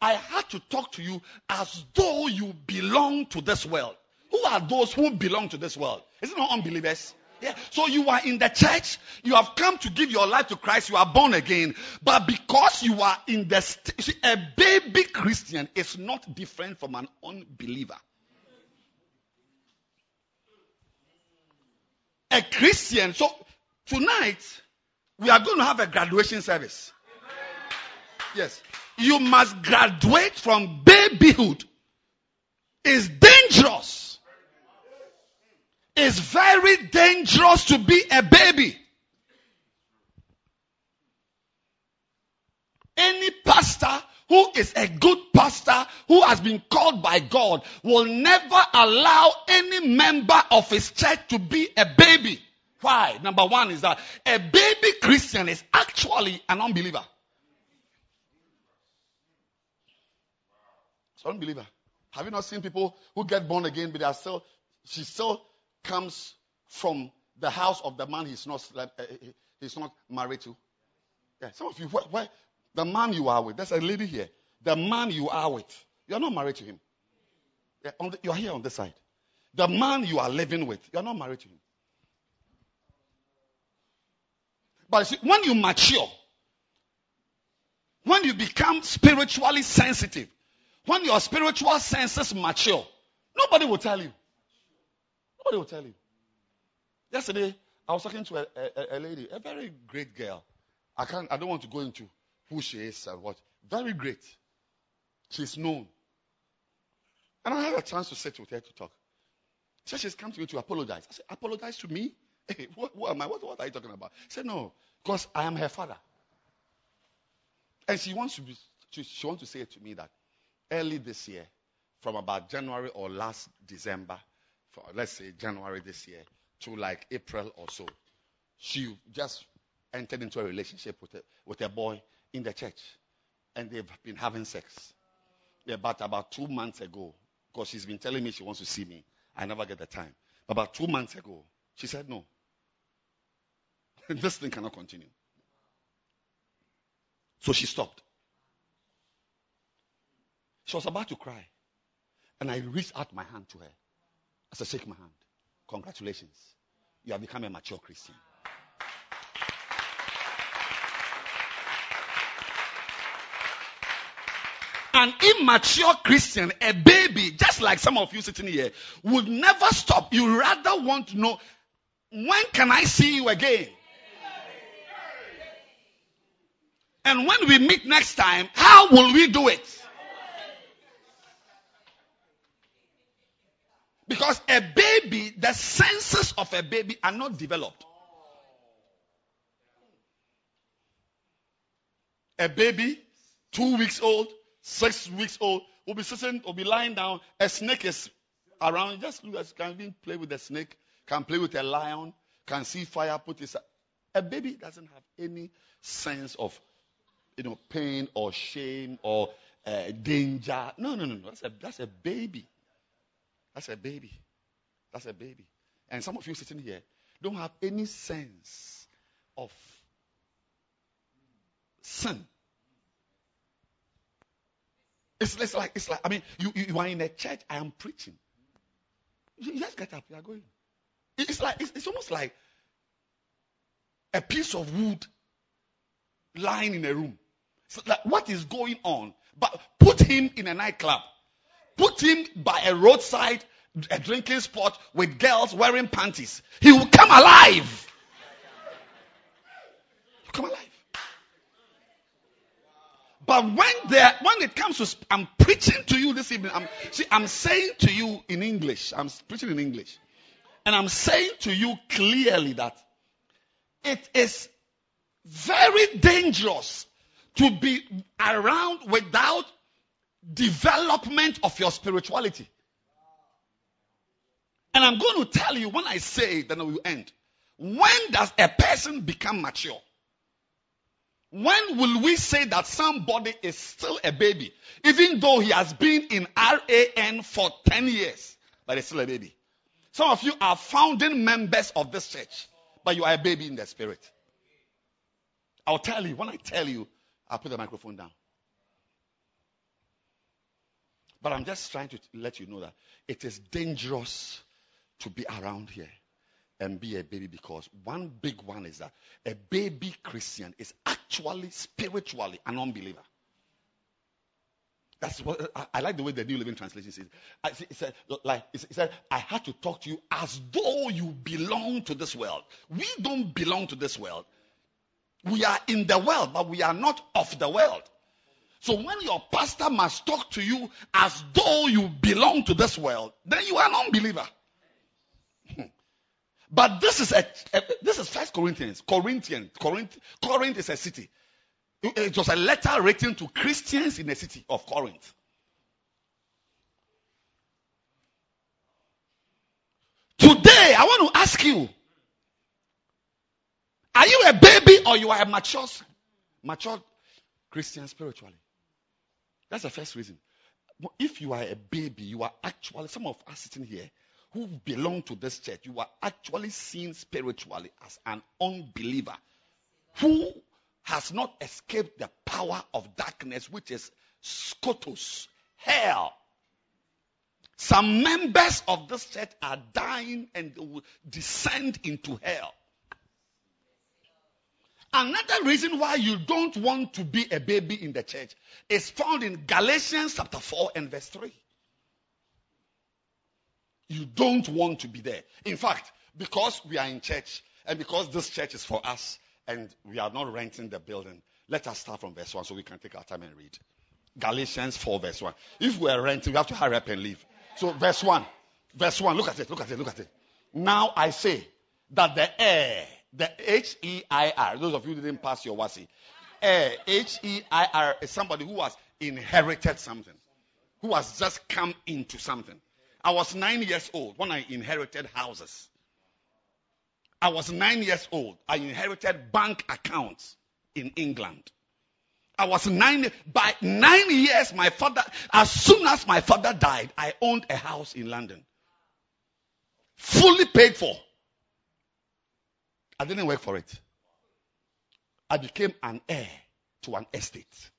I had to talk to you as though you belong to this world. Who are those who belong to this world? Is it not unbelievers? Yeah. So you are in the church, you have come to give your life to Christ, you are born again, but because you are in the st- see, a baby Christian is not different from an unbeliever. A Christian, so tonight we are going to have a graduation service. Yes. You must graduate from babyhood. It's dangerous. It's very dangerous to be a baby. Any pastor who is a good pastor who has been called by God will never allow any member of his church to be a baby. Why? Number one is that a baby Christian is actually an unbeliever. It's unbeliever. Have you not seen people who get born again, but they are still, she still comes from the house of the man he's not, uh, he's not married to? Yeah, some of you, where, the man you are with, there's a lady here. The man you are with, you're not married to him. You're here on this side. The man you are living with, you're not married to him. But see, when you mature, when you become spiritually sensitive, when your spiritual senses mature, nobody will tell you. Nobody will tell you. Yesterday, I was talking to a, a, a, lady, a very great girl. I can't, I don't want to go into who she is and what. Very great. She's known. And I had a chance to sit with her to talk. She she's come to me to apologize. I said, apologize to me? Hey, what, what am I? What, what are you talking about? She said, no, because I am her father. And she wants to be, she, she wants to say to me that early this year, from about January or last December, for, let's say January this year, to like April or so, she just entered into a relationship with a, with a boy in the church. And they've been having sex. But about two months ago, because she's been telling me she wants to see me, I never get the time. About two months ago, she said no. this thing cannot continue. So she stopped. She was about to cry. And I reached out my hand to her. I said, Shake my hand. Congratulations. You have become a mature Christian. An immature Christian, a baby, just like some of you sitting here, would never stop. You rather want to know when can I see you again? And when we meet next time, how will we do it? Because a baby, the senses of a baby are not developed. A baby, two weeks old, six weeks old, will be sitting, will be lying down. A snake is around. Just look at, can even play with a snake, can play with a lion, can see fire, put his. A baby doesn't have any sense of, you know, pain or shame or uh, danger. No, no, no, no. That's a, that's a baby. That's a baby. That's a baby. And some of you sitting here don't have any sense of sin. It's, it's like it's like I mean you, you are in a church. I am preaching. You just get up. You are going. It's like it's, it's almost like a piece of wood lying in a room. So like what is going on? But put him in a nightclub. Put him by a roadside a drinking spot with girls wearing panties. He will come alive. Come alive. But when there, when it comes to, I'm preaching to you this evening. I'm, see, I'm saying to you in English. I'm preaching in English, and I'm saying to you clearly that it is very dangerous to be around without development of your spirituality. And I'm going to tell you when I say then I will end. When does a person become mature? When will we say that somebody is still a baby, even though he has been in RAN for 10 years, but he's still a baby? Some of you are founding members of this church, but you are a baby in the spirit. I'll tell you, when I tell you, I'll put the microphone down. But I'm just trying to let you know that it is dangerous to be around here and be a baby because one big one is that a baby Christian is actually spiritually an unbeliever. That's what I, I like the way the New Living Translation says. I, it said, like it said, I had to talk to you as though you belong to this world. We don't belong to this world. We are in the world, but we are not of the world. So when your pastor must talk to you as though you belong to this world, then you are an unbeliever. But this is a, a, this is First Corinthians. Corinthian. Corinth, Corinth is a city. It was a letter written to Christians in the city of Corinth. Today, I want to ask you Are you a baby or you are a mature, mature Christian spiritually? That's the first reason. If you are a baby, you are actually, some of us sitting here who belong to this church, you are actually seen spiritually as an unbeliever who has not escaped the power of darkness, which is skotos, hell. Some members of this church are dying and will descend into hell. Another reason why you don't want to be a baby in the church is found in Galatians chapter 4 and verse 3. You don't want to be there. In fact, because we are in church and because this church is for us and we are not renting the building, let us start from verse 1 so we can take our time and read. Galatians 4 verse 1. If we are renting, we have to hurry up and leave. So verse 1. Verse 1. Look at it. Look at it. Look at it. Now I say that the heir the H E I R. Those of you didn't pass your WASSCE. H E I R is somebody who has inherited something, who has just come into something. I was nine years old when I inherited houses. I was nine years old. I inherited bank accounts in England. I was nine. By nine years, my father, as soon as my father died, I owned a house in London. Fully paid for. I didn't work for it. I became an heir to an estate.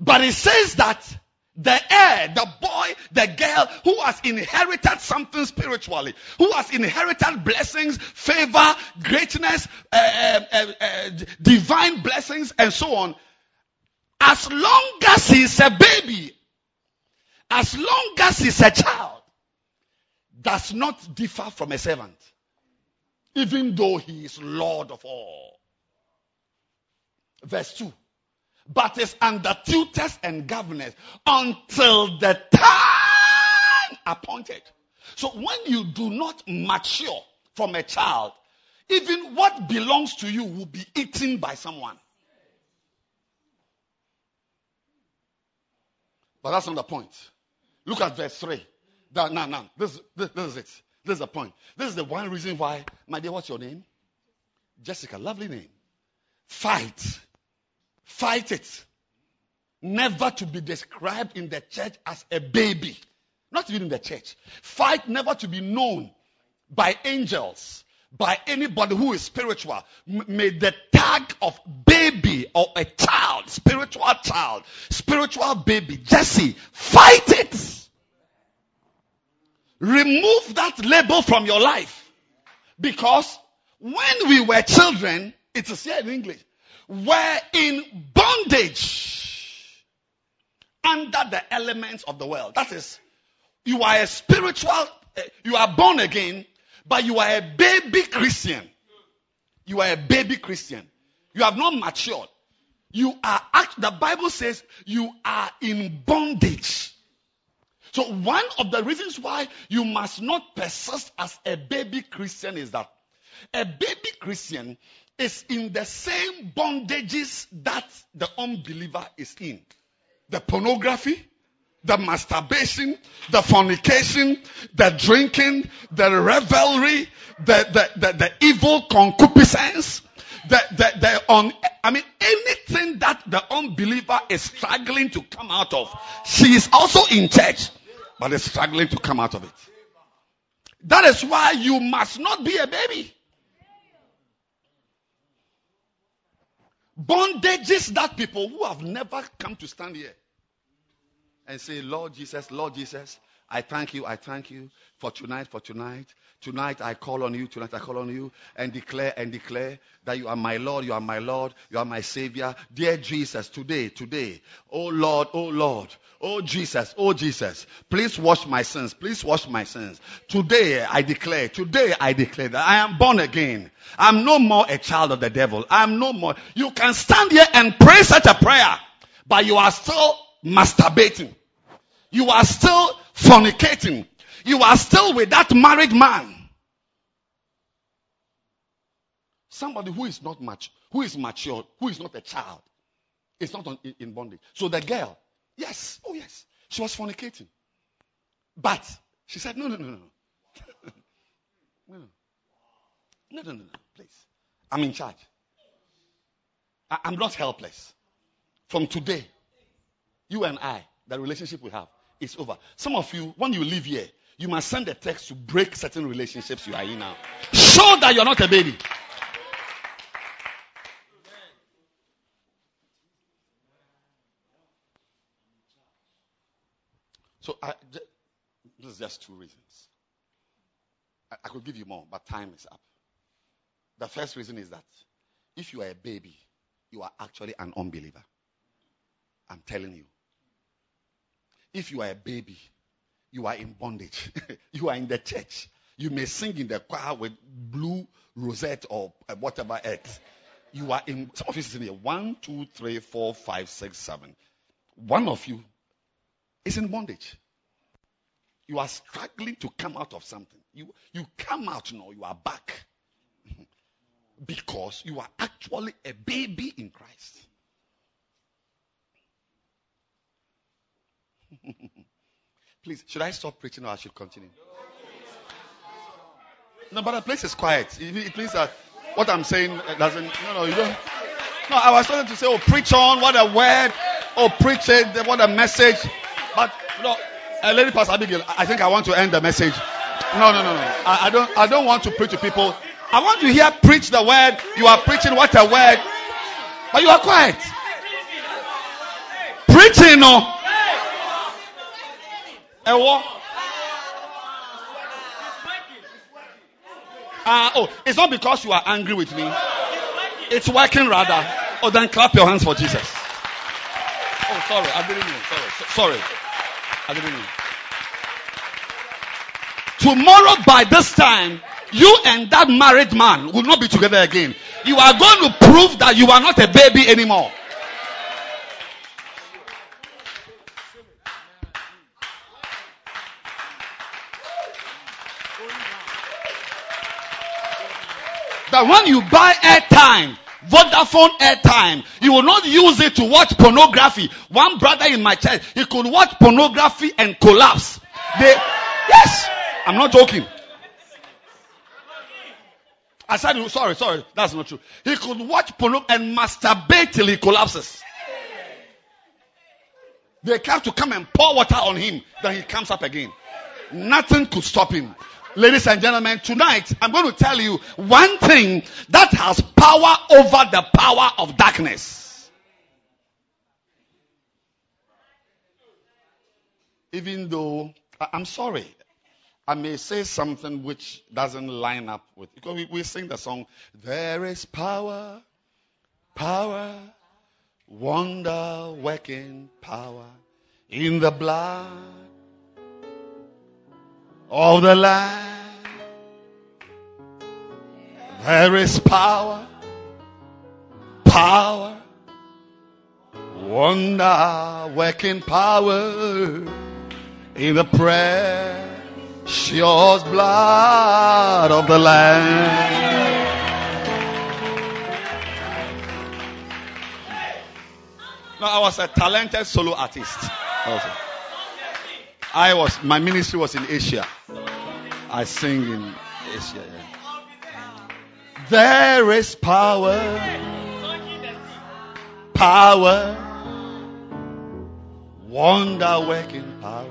But it says that the heir, the boy, the girl who has inherited something spiritually, who has inherited blessings, favor, greatness, uh, uh, uh, uh divine blessings, and so on, as long as he's a baby, as long as he's a child, does not differ from a servant even though he is Lord of all. Verse 2. But is under tutors and governors until the time appointed. So when you do not mature from a child, even what belongs to you will be eaten by someone. But that's not the point. Look at verse 3. No, no, no. This, this, this is it. This is the point. This is the one reason why, my dear, what's your name? Jessica, lovely name. Fight. Fight it. Never to be described in the church as a baby. Not even in the church. Fight never to be known by angels, by anybody who is spiritual. May the tag of baby or a child, spiritual child, spiritual baby, Jesse, fight it. Remove that label from your life. Because when we were children, it is here in English, were in bondage under the elements of the world. That is, you are a spiritual, eh, you are born again, but you are a baby Christian. You are a baby Christian. You have not matured. You are, the Bible says you are in bondage. So one of the reasons why you must not persist as a baby Christian is that a baby Christian is in the same bondages that the unbeliever is in. The pornography, the masturbation, the fornication, the drinking, the revelry, the, the, the, the evil concupiscence, the, the, the, un, I mean, anything that the unbeliever is struggling to come out of, she is also in church, but is struggling to come out of it. That is why you must not be a baby. Bondages that people who have never come to stand here and say, Lord Jesus, Lord Jesus, I thank you, I thank you for tonight, for tonight. Tonight I call on you, tonight I call on you and declare and declare that you are my Lord, you are my Lord, you are my Savior. Dear Jesus, today, today, oh Lord, oh Lord, oh Jesus, oh Jesus, please wash my sins, please wash my sins. Today I declare, today I declare that I am born again. I'm no more a child of the devil. I'm no more. You can stand here and pray such a prayer, but you are still masturbating. You are still fornicating. You are still with that married man. Somebody who is not much, who is mature, who is not a child, is not on, in bondage. So the girl, yes, oh yes, she was fornicating. But she said, no, no, no, no. no. No, no, no, no, please. I'm in charge. I, I'm not helpless. From today, you and I, the relationship we have, is over. Some of you, when you leave here, you must send a text to break certain relationships you are in now. Show that you're not a baby. So I, this is just two reasons. I, I could give you more, but time is up. The first reason is that if you are a baby, you are actually an unbeliever. I'm telling you. If you are a baby, you are in bondage. you are in the church. You may sing in the choir with blue rosette or uh, whatever else. You are in, some of you in here. One, two, three, four, five, six, seven. One of you is in bondage. You are struggling to come out of something. You, you come out now, you are back. because you are actually a baby in Christ. Please, should I stop preaching or I should continue? No, but the place is quiet. It means that what I'm saying doesn't. No, no, you don't. No, I was starting to say, oh, preach on, what a word. Oh, preach it, what a message. But, no, uh, Lady Pastor Abigail, I think I want to end the message. No, no, no, no. I, I, don't, I don't want to preach to people. I want to hear preach the word. You are preaching what a word. But you are quiet. Preaching, no. What? Uh, oh, it's not because you are angry with me. It's working rather. Oh, then clap your hands for Jesus. Oh, sorry. I didn't mean. Sorry. Sorry. I didn't mean. Tomorrow by this time, you and that married man will not be together again. You are going to prove that you are not a baby anymore. That when you buy airtime, Vodafone airtime, you will not use it to watch pornography. One brother in my church, he could watch pornography and collapse. They, yes, I'm not joking. I said, sorry, sorry, that's not true. He could watch porno and masturbate till he collapses. They have to come and pour water on him, then he comes up again. Nothing could stop him. Ladies and gentlemen, tonight I'm going to tell you one thing that has power over the power of darkness. Even though, I'm sorry, I may say something which doesn't line up with, because we, we sing the song, There is power, power, wonder working power in the blood of the Lamb. There is power, power, wonder working power in the precious blood of the Lamb. No, I was a talented solo artist. Also. I was, my ministry was in Asia. I sing in Asia. Yeah. There is power, power, wonder working power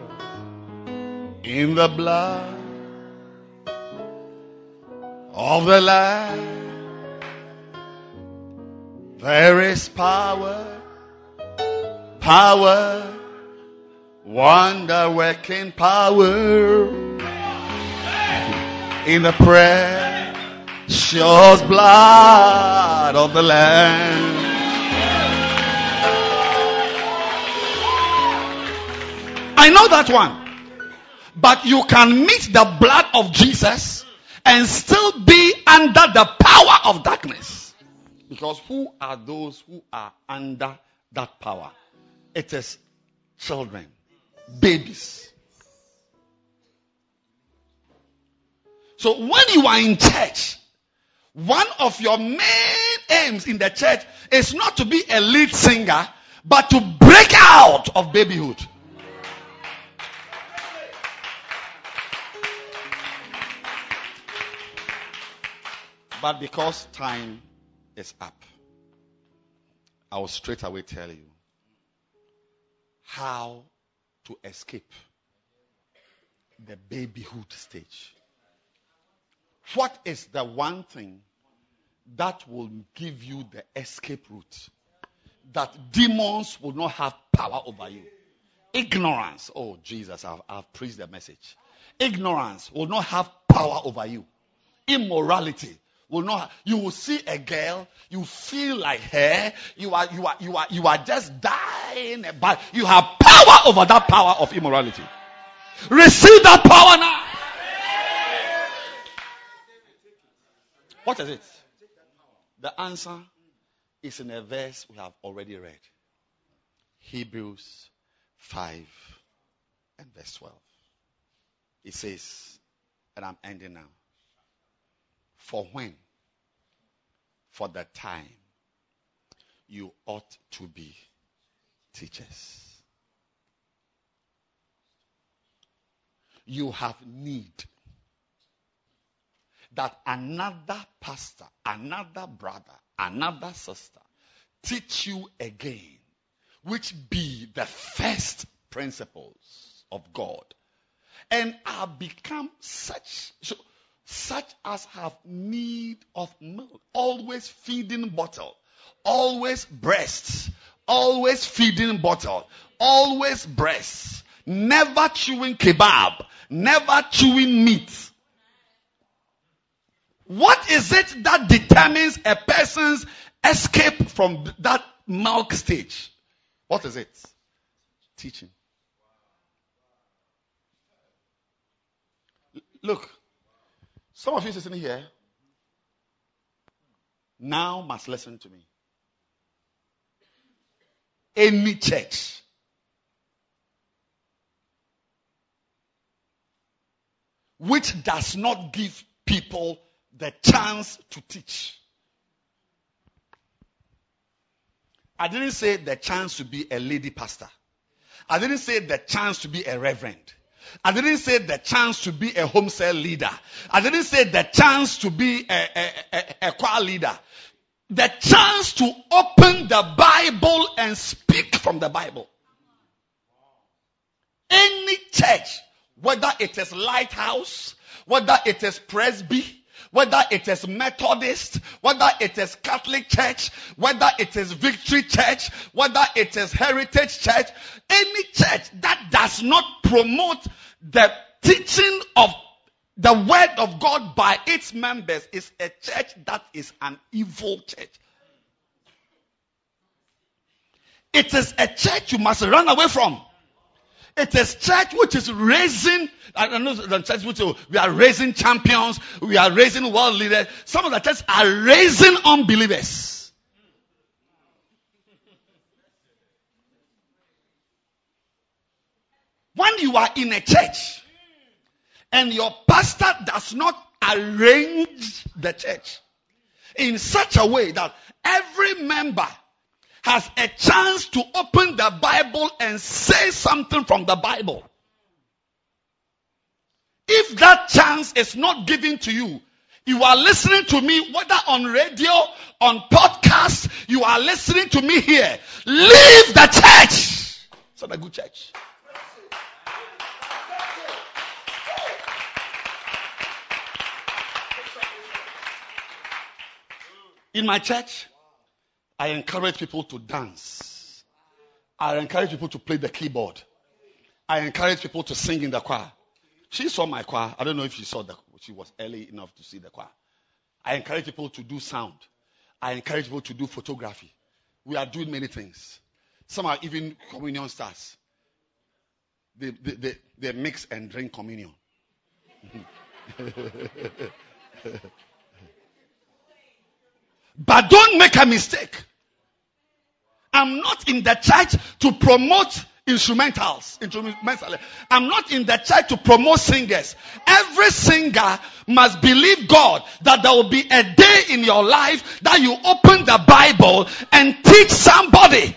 in the blood of the Lamb. There is power, power, wonder working power in the precious blood of the Lamb. I know that one. But you can meet the blood of Jesus and still be under the power of darkness. Because who are those who are under that power? It is children, babies. So when you are in church, one of your main aims in the church is not to be a lead singer, but to break out of babyhood. But because time is up, I will straight away tell you how to escape the babyhood stage. What is the one thing that will give you the escape route? That demons will not have power over you. Ignorance. Oh, Jesus, I've, I've preached the message. Ignorance will not have power over you. Immorality will not you will see a girl you feel like her you are you are you are you are just dying but you have over that power of immorality. Receive that power now. What is it? The answer is in a verse we have already read. Hebrews 5 and verse 12 it says and i'm ending now. For when? For the time you ought to be teachers. You have need. That another pastor, another brother, another sister teach you again, which be the first principles of God, and are become such. So such as have need of milk, always feeding bottle, always breasts, always feeding bottle, always breasts, never chewing kebab, never chewing meat. What is it that determines a person's escape from that milk stage? What is it? Teaching. Look, some of you sitting here now must listen to me. Any church which does not give people the chance to teach. I didn't say the chance to be a lady pastor. I didn't say the chance to be a reverend. I didn't say the chance to be a home cell leader. I didn't say the chance to be a, a, a, a choir leader. The chance to open the Bible and speak from the Bible. Any church, whether it is lighthouse, whether it is presby, whether it is Methodist, whether it is Catholic Church, whether it is Victory Church, whether it is Heritage Church, any church that does not promote the teaching of the word of God by its members is a church that is an evil church. It is a church you must run away from. It is church which is raising, I know the church which we are raising champions, we are raising world leaders. Some of the churches are raising unbelievers. When you are in a church and your pastor does not arrange the church in such a way that every member has a chance to open the Bible and say something from the Bible. If that chance is not given to you, You are listening to me, whether on radio, on podcast, you are listening to me here. Leave the church. It's not a good church. In my church, I encourage people to dance. I encourage people to play the keyboard. I encourage people to sing in the choir. She saw my choir. I don't know if she saw the she was early enough to see the choir. I encourage people to do sound. I encourage people to do photography. We are doing many things. Some are even communion stars. They, they, they, they mix and drink communion. but don't make a mistake. I'm not in the church to promote instrumentals. Instrumental. I'm not in the church to promote singers. Every singer must believe God that there will be a day in your life that you open the Bible and teach somebody.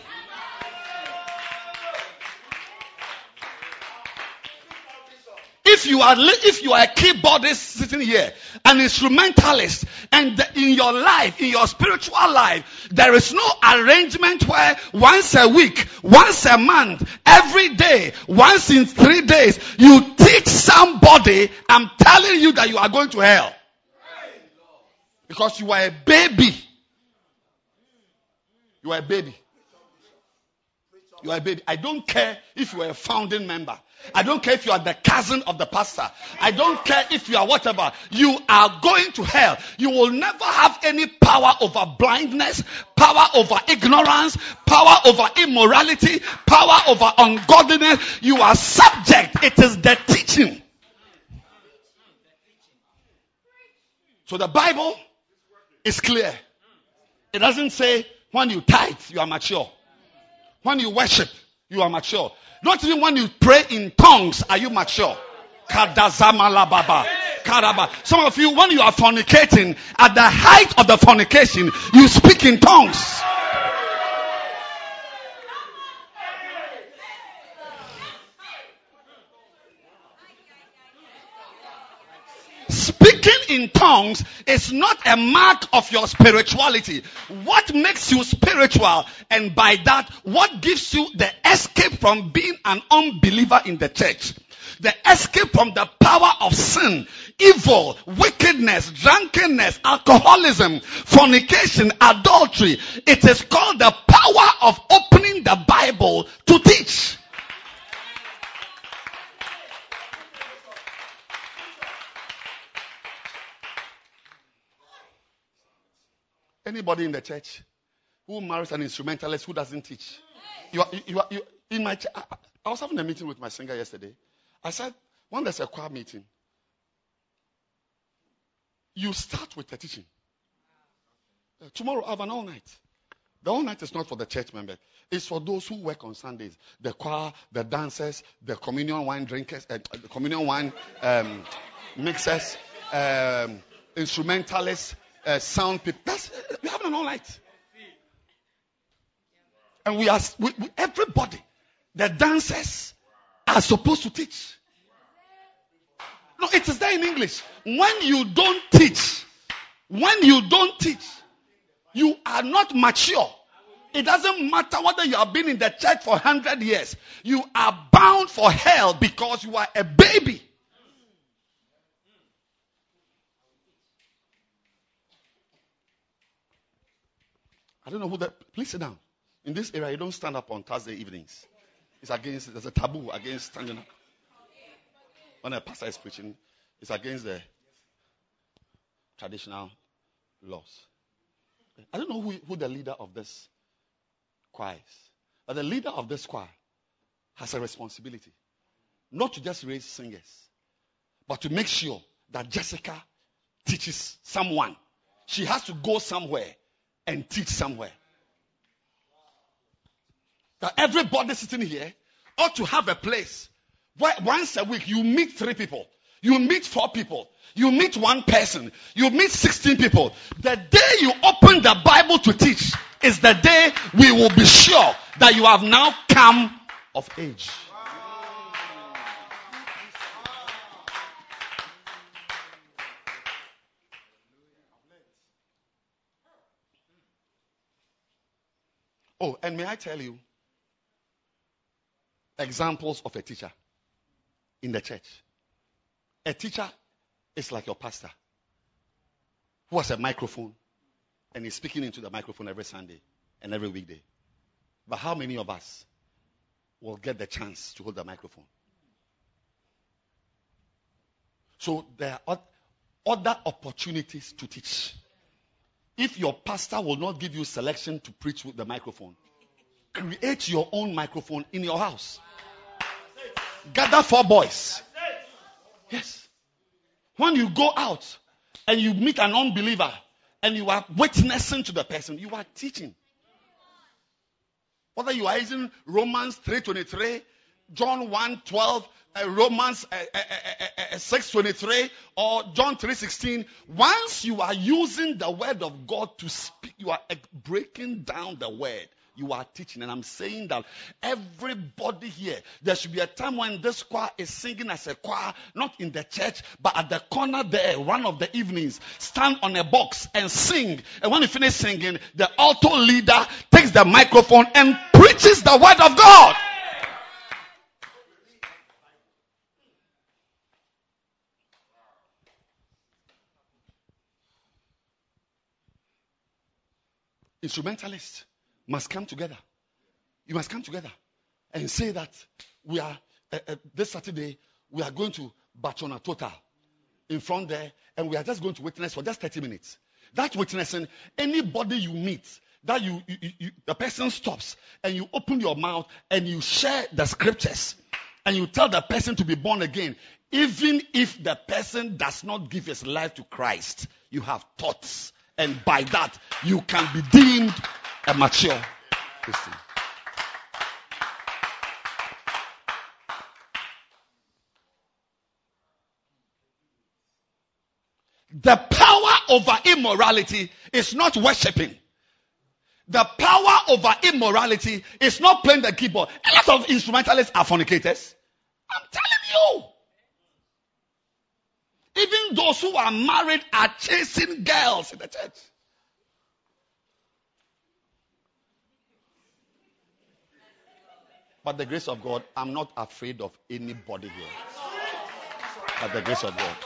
If you are if you are a keyboardist sitting here, an instrumentalist, and in your life, in your spiritual life, there is no arrangement where once a week, once a month, every day, once in three days, you teach somebody, I'm telling you that you are going to hell. Because you are a baby. You are a baby. You are a baby. I don't care if you are a founding member. I don't care if you are the cousin of the pastor. I don't care if you are whatever. You are going to hell. You will never have any power over blindness, power over ignorance, power over immorality, power over ungodliness. You are subject. It is the teaching. So the Bible is clear. It doesn't say when you tithe, you are mature. When you worship, you are mature. Not even when you pray in tongues are you mature. Kadazama Some of you, when you are fornicating, at the height of the fornication, you speak in tongues. Speaking in tongues is not a mark of your spirituality. What makes you spiritual and by that, what gives you the escape from being an unbeliever in the church? The escape from the power of sin, evil, wickedness, drunkenness, alcoholism, fornication, adultery. It is called the power of opening the Bible to teach. Anybody in the church who marries an instrumentalist who doesn't teach? You are, you are, you, in my, I, I was having a meeting with my singer yesterday. I said, when there's a choir meeting, you start with the teaching. Uh, tomorrow I have an all night. The all night is not for the church members. It's for those who work on Sundays. The choir, the dancers, the communion wine drinkers, uh, the communion wine um, mixers, um, instrumentalists, uh, sound people. That's, we have an all night. And we are, we, we, everybody, the dancers are supposed to teach. No, it is there in English. When you don't teach, when you don't teach, you are not mature. It doesn't matter whether you have been in the church for 100 years. You are bound for hell because you are a baby. I don't know who that. Please sit down. In this area, you don't stand up on Thursday evenings. It's against. There's a taboo against standing up. When a pastor is preaching, it's against the traditional laws. I don't know who, who the leader of this choir is, but the leader of this choir has a responsibility not to just raise singers, but to make sure that Jessica teaches someone. She has to go somewhere and teach somewhere. That everybody sitting here ought to have a place where once a week you meet three people, you meet four people, you meet one person, you meet 16 people. The day you open the Bible to teach is the day we will be sure that you have now come of age. Oh, and may I tell you examples of a teacher in the church? A teacher is like your pastor who has a microphone and is speaking into the microphone every Sunday and every weekday. But how many of us will get the chance to hold the microphone? So there are other opportunities to teach. If your pastor will not give you selection to preach with the microphone, create your own microphone in your house. Gather four boys. Yes. When you go out and you meet an unbeliever and you are witnessing to the person, you are teaching. Whether you are using Romans 3.23, John 1.12, uh, Romans uh, uh, 6.23 or John 3.16, once you are using the word of God to speak, you are breaking down the word you are teaching. And I'm saying that everybody here, there should be a time when this choir is singing as a choir, not in the church, but at the corner there, one of the evenings, stand on a box and sing. And when you finish singing, the alto leader takes the microphone and preaches the word of God. Instrumentalists must come together. You must come together and say that we are, uh, uh, this Saturday, we are going to Baatsona Total in front there, and we are just going to witness for just 30 minutes. That witnessing, anybody you meet, that you, you, you, the person stops and you open your mouth and you share the scriptures and you tell the person to be born again, even if the person does not give his life to Christ, you have thoughts. And by that, you can be deemed a mature Christian. The power over immorality is not worshipping. The power over immorality is not playing the keyboard. A lot of instrumentalists are fornicators. I'm telling you. Even those who are married are chasing girls in the church. By the grace of God, I'm not afraid of anybody here. By the grace of God.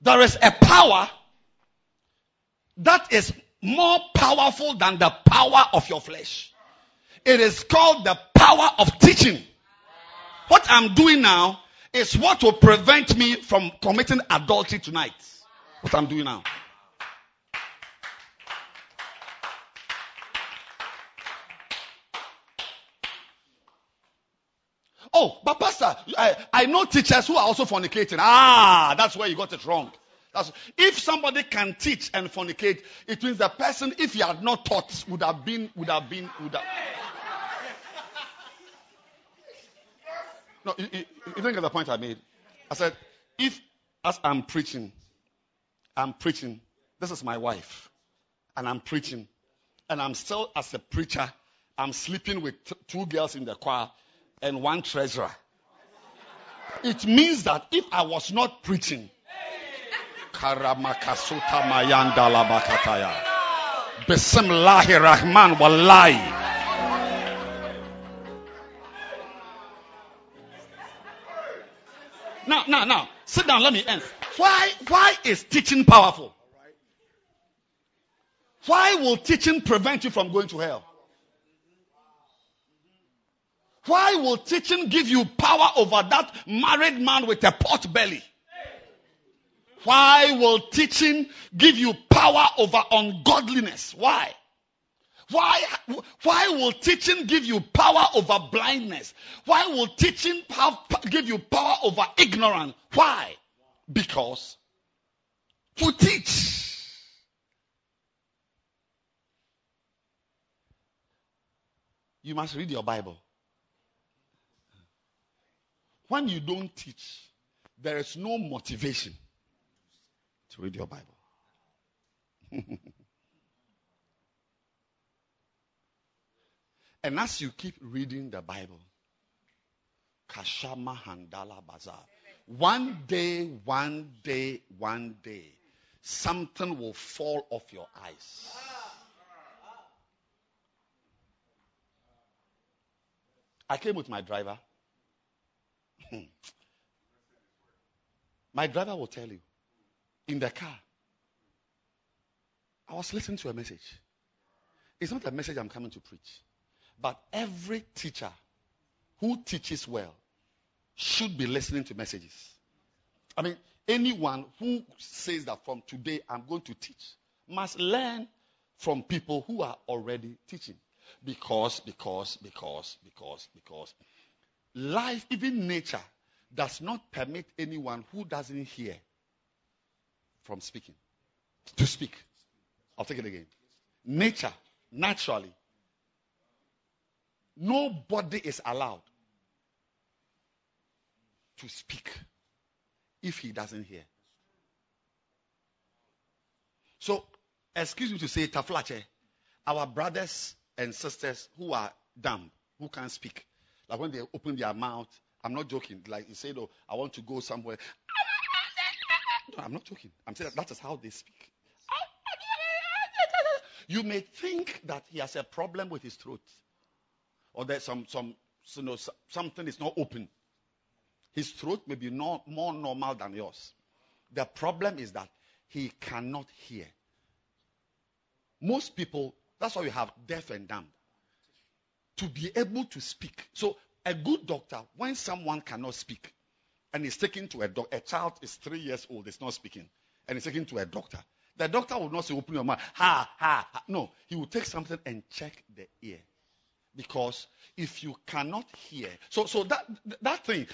There is a power that is more powerful than the power of your flesh. It is called the power of teaching. What I'm doing now is what will prevent me from committing adultery tonight. What I'm doing now. Oh, but Pastor, I, I know teachers who are also fornicating. Ah, that's where you got it wrong. That's, if somebody can teach and fornicate, it means the person, if he had not taught, would have been, would have been, would have. No, you, you, you think of the point I made. I said, if as I'm preaching, I'm preaching, this is my wife, and I'm preaching, and I'm still as a preacher, I'm sleeping with t- two girls in the choir and one treasurer. It means that if I was not preaching, Karamakasuta Mayandala Bakataya. Bismillahir Rahman Wallahi. Now, now, now, sit down, let me end. Why, why is teaching powerful? Why will teaching prevent you from going to hell? Why will teaching give you power over that married man with a pot belly? Why will teaching give you power over ungodliness? Why? Why, why will teaching give you power over blindness? Why will teaching have, give you power over ignorance? Why? Because you teach. You must read your Bible. When you don't teach, there is no motivation to read your Bible. and as you keep reading the Bible, Kashama Handala Bazaar, One day, one day, one day, something will fall off your eyes. I came with my driver. my driver will tell you in the car. I was listening to a message. It's not a message I'm coming to preach. But every teacher who teaches well should be listening to messages. I mean, anyone who says that from today I'm going to teach must learn from people who are already teaching. Because, because, because, because, because life, even nature, does not permit anyone who doesn't hear from speaking to speak. I'll take it again. Nature, naturally, nobody is allowed to speak if he doesn't hear. So, excuse me to say, Taflache, our brothers and sisters who are dumb, who can't speak, like when they open their mouth, I'm not joking. Like you say, oh, I want to go somewhere. No, I'm not joking. I'm saying that, that is how they speak. You may think that he has a problem with his throat, or that some some you know something is not open. His throat may be no, more normal than yours. The problem is that he cannot hear. Most people, that's why we have deaf and dumb. To be able to speak. So a good doctor, when someone cannot speak and is taken to a doctor, a child is three years old, is not speaking, and is taken to a doctor, the doctor will not say, open your mouth, ha, ha, ha. No, he will take something and check the ear. Because if you cannot hear, so so that that thing,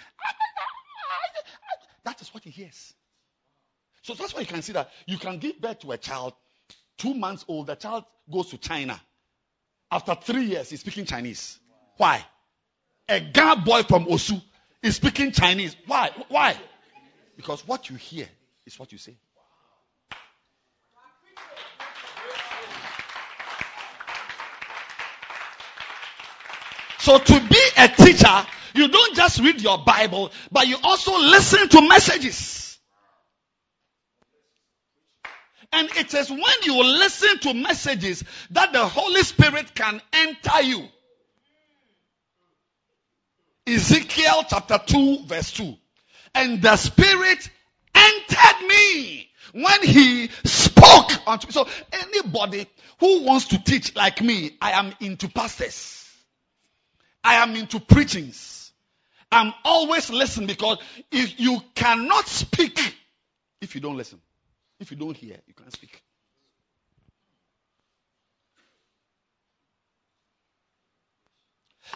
that is what he hears. So that's why you can see that you can give birth to a child, two months old, the child goes to China. After three years, he's speaking Chinese. Why? A guy boy from Osu is speaking Chinese. Why? Why? Because what you hear is what you say. So to be a teacher, you don't just read your Bible, but you also listen to messages. And it is when you listen to messages that the Holy Spirit can enter you. Ezekiel chapter 2 verse 2. And the Spirit entered me when he spoke unto me. So anybody who wants to teach like me, I am into pastors. I am into preachings. I'm always listening because if you cannot speak if you don't listen, if you don't hear, you can't speak.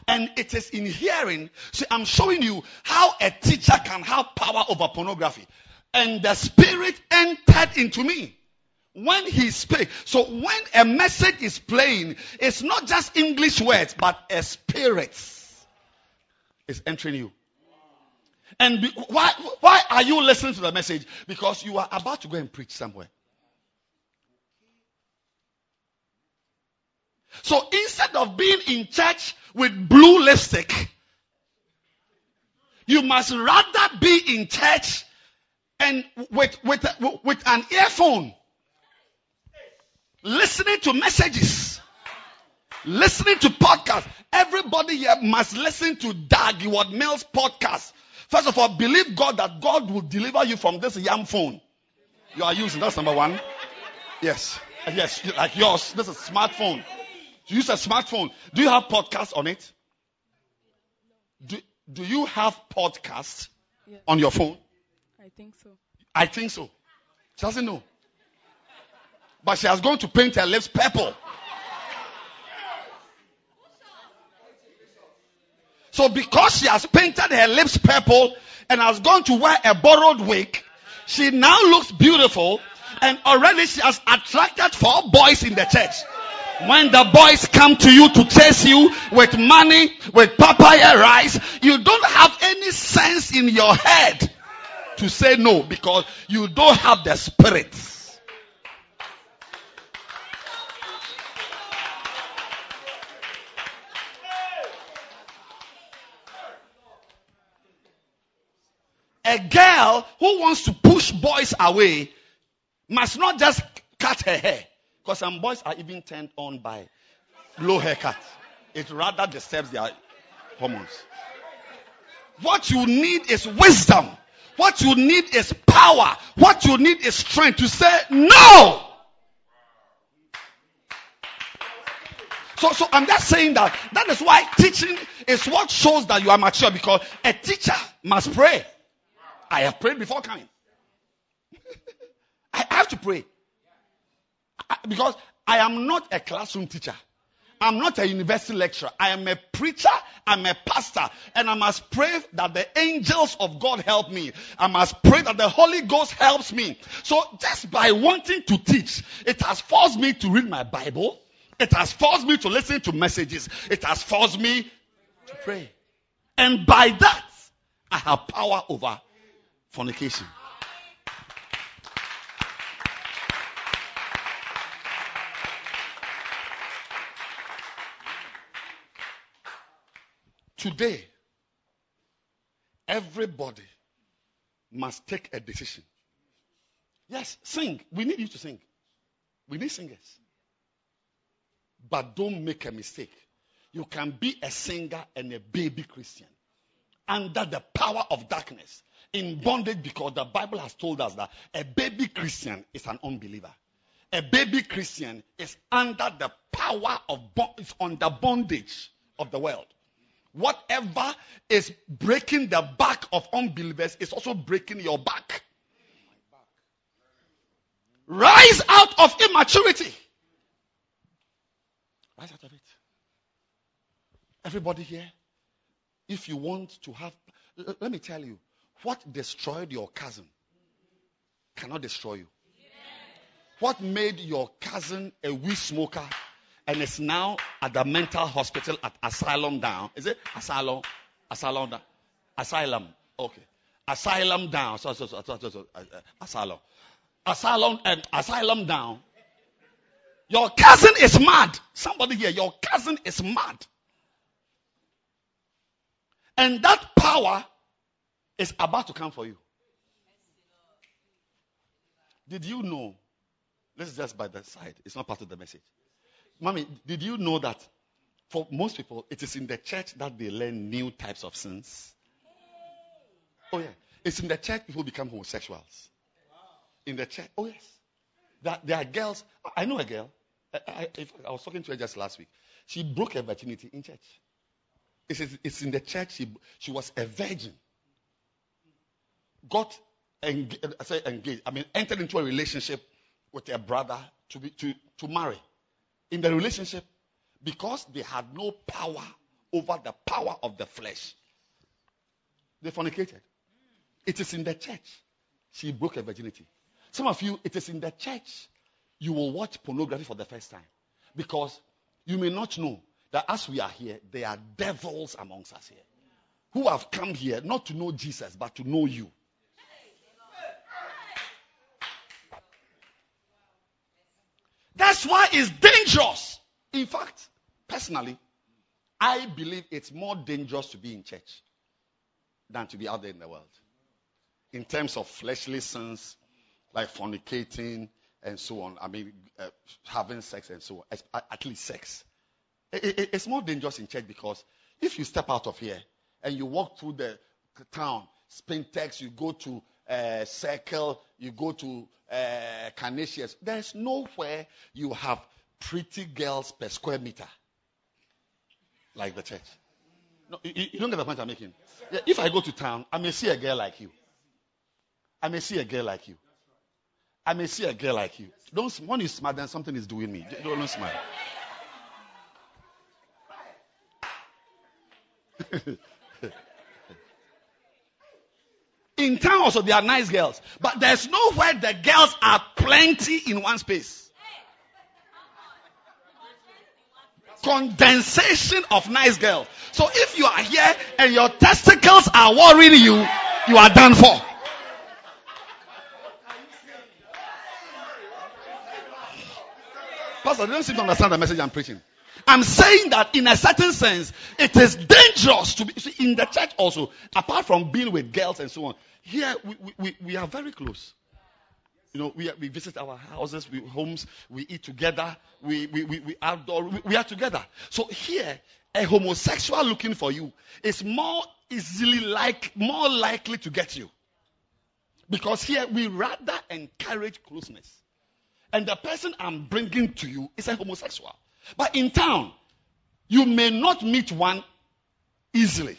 And it is in hearing. See, I'm showing you how a teacher can have power over pornography. And the spirit entered into me when he spake. So when a message is playing, it's not just English words, but a spirit is entering you. And be, why, why are you listening to the message? Because you are about to go and preach somewhere. So instead of being in church with blue lipstick, you must rather be in church and with, with, with an earphone listening to messages, listening to podcasts. Everybody here must listen to Dag Heward-Mills podcast. First of all, believe God that God will deliver you from this yam phone you are using. That's number one. Yes. Yes, like yours. This is a smartphone. You use a smartphone. Do you have podcasts on it? Do, do you have podcasts Yes. on your phone? I think so. I think so. She doesn't know. But she has gone to paint her lips purple. So because she has painted her lips purple and has gone to wear a borrowed wig, she now looks beautiful and already she has attracted four boys in the church. When the boys come to you to chase you with money, with papaya rice, you don't have any sense in your head to say no because you don't have the spirit. A girl who wants to push boys away must not just cut her hair. Because some boys are even turned on by low haircut. It rather disturbs their hormones. What you need is wisdom. What you need is power. What you need is strength to say no. So, so I'm just saying that that is why teaching is what shows that you are mature because a teacher must pray. I have prayed before coming. I have to pray. Because I am not a classroom teacher. I'm not a university lecturer. I am a preacher. I'm a pastor. And I must pray that the angels of God help me. I must pray that the Holy Ghost helps me. So just by wanting to teach, it has forced me to read my Bible. It has forced me to listen to messages. It has forced me to pray. And by that, I have power over fornication. Today, everybody must take a decision. Yes, sing. We need you to sing. We need singers. But don't make a mistake. You can be a singer and a baby Christian under the power of darkness in bondage because the Bible has told us that a baby Christian is an unbeliever. A baby Christian is under the power of bo- is under bondage of the world. Whatever is breaking the back of unbelievers is also breaking your back. Rise out of immaturity. Rise out of it. Everybody here, if you want to have, let me tell you, what destroyed your cousin cannot destroy you. What made your cousin a weed smoker and is now at the mental hospital at Asylum Down? Is it Asylum? Asylum Down? Asylum. Okay. Asylum Down. So, so, so, so, so, uh, uh, asylum. Asylum and Asylum Down. Your cousin is mad. Somebody here, your cousin is mad. And that power is about to come for you. Did you know? Is just by the side. It's not part of the message. Mommy, did you know that for most people, it is in the church that they learn new types of sins? Oh, yeah. It's in the church people become homosexuals. In the church. Oh, yes. That there are girls. I know a girl. I, I, I was talking to her just last week. She broke her virginity in church. It's, it's in the church. She, she was a virgin. Got I say engaged. I mean, entered into a relationship with a brother to be to, to marry. In the relationship, because they had no power over the power of the flesh, they fornicated. It is in the church. She broke her virginity. Some of you, it is in the church you will watch pornography for the first time. Because you may not know that as we are here, there are devils amongst us here who have come here not to know Jesus, but to know you. That's why it's dangerous. In fact, personally, I believe it's more dangerous to be in church than to be out there in the world. In terms of fleshly sins, like fornicating and so on, I mean, uh, having sex and so on, at least sex. I- I- it's more dangerous in church because if you step out of here and you walk through the town, Spintex, you go to uh, Circle, you go to uh, there's nowhere you have pretty girls per square meter like the church. No, you, you don't get the point I'm making. Yeah, if I go to town, I may see a girl like you. I may see a girl like you. I may see a girl like you. Don't when you smile, then something is doing me. Don't, don't smile. In town also there are nice girls, but there's nowhere the girls are plenty in one space. Condensation of nice girls. So if you are here and your testicles are worrying you, you are done for. Pastor, you don't seem to understand the message I'm preaching. I'm saying that in a certain sense, it is dangerous to be see, in the church also, apart from being with girls and so on. Here, we, we, we are very close. You know, we, we visit our houses, we homes, we eat together, we, we, we, we outdoor, we, we are together. So here, a homosexual looking for you is more easily like, more likely to get you. Because here we rather encourage closeness. And the person I'm bringing to you is a homosexual. But in town, you may not meet one easily.